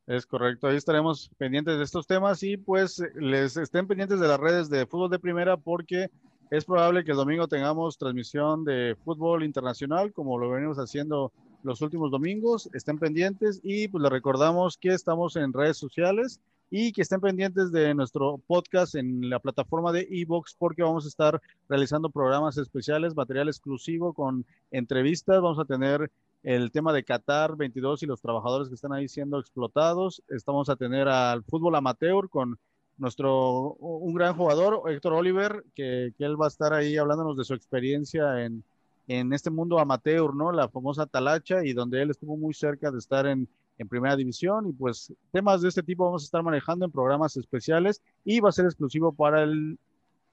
S1: Es correcto, ahí estaremos pendientes de estos temas y pues les estén pendientes de las redes de fútbol de primera porque es probable que el domingo tengamos transmisión de fútbol internacional como lo venimos haciendo los últimos domingos. Estén pendientes y pues les recordamos que estamos en redes sociales y que estén pendientes de nuestro podcast en la plataforma de Evox porque vamos a estar realizando programas especiales, material exclusivo con entrevistas. Vamos a tener el tema de Qatar 22 y los trabajadores que están ahí siendo explotados. Estamos a tener al fútbol amateur con nuestro, un gran jugador, Héctor Oliver, que, que él va a estar ahí hablándonos de su experiencia en, en este mundo amateur, ¿no? La famosa talacha y donde él estuvo muy cerca de estar en, en primera división y pues temas de este tipo vamos a estar manejando en programas especiales y va a ser exclusivo para el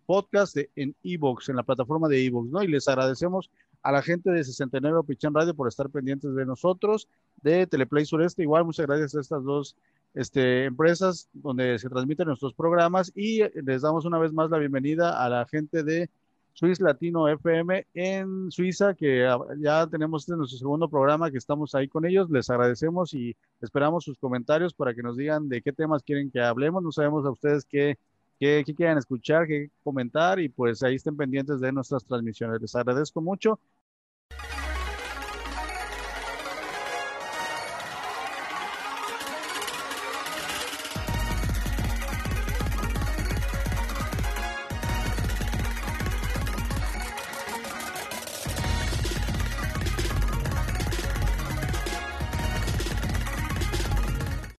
S1: podcast de, en Evox, en la plataforma de Evox, ¿no? Y les agradecemos a la gente de 69 Pichán Radio por estar pendientes de nosotros, de Teleplay Sureste, igual muchas gracias a estas dos este, empresas donde se transmiten nuestros programas y les damos una vez más la bienvenida a la gente de Swiss Latino FM en Suiza, que ya tenemos este nuestro segundo programa que estamos ahí con ellos. Les agradecemos y esperamos sus comentarios para que nos digan de qué temas quieren que hablemos. No sabemos a ustedes qué, qué, qué quieran escuchar, qué comentar y pues ahí estén pendientes de nuestras transmisiones. Les agradezco mucho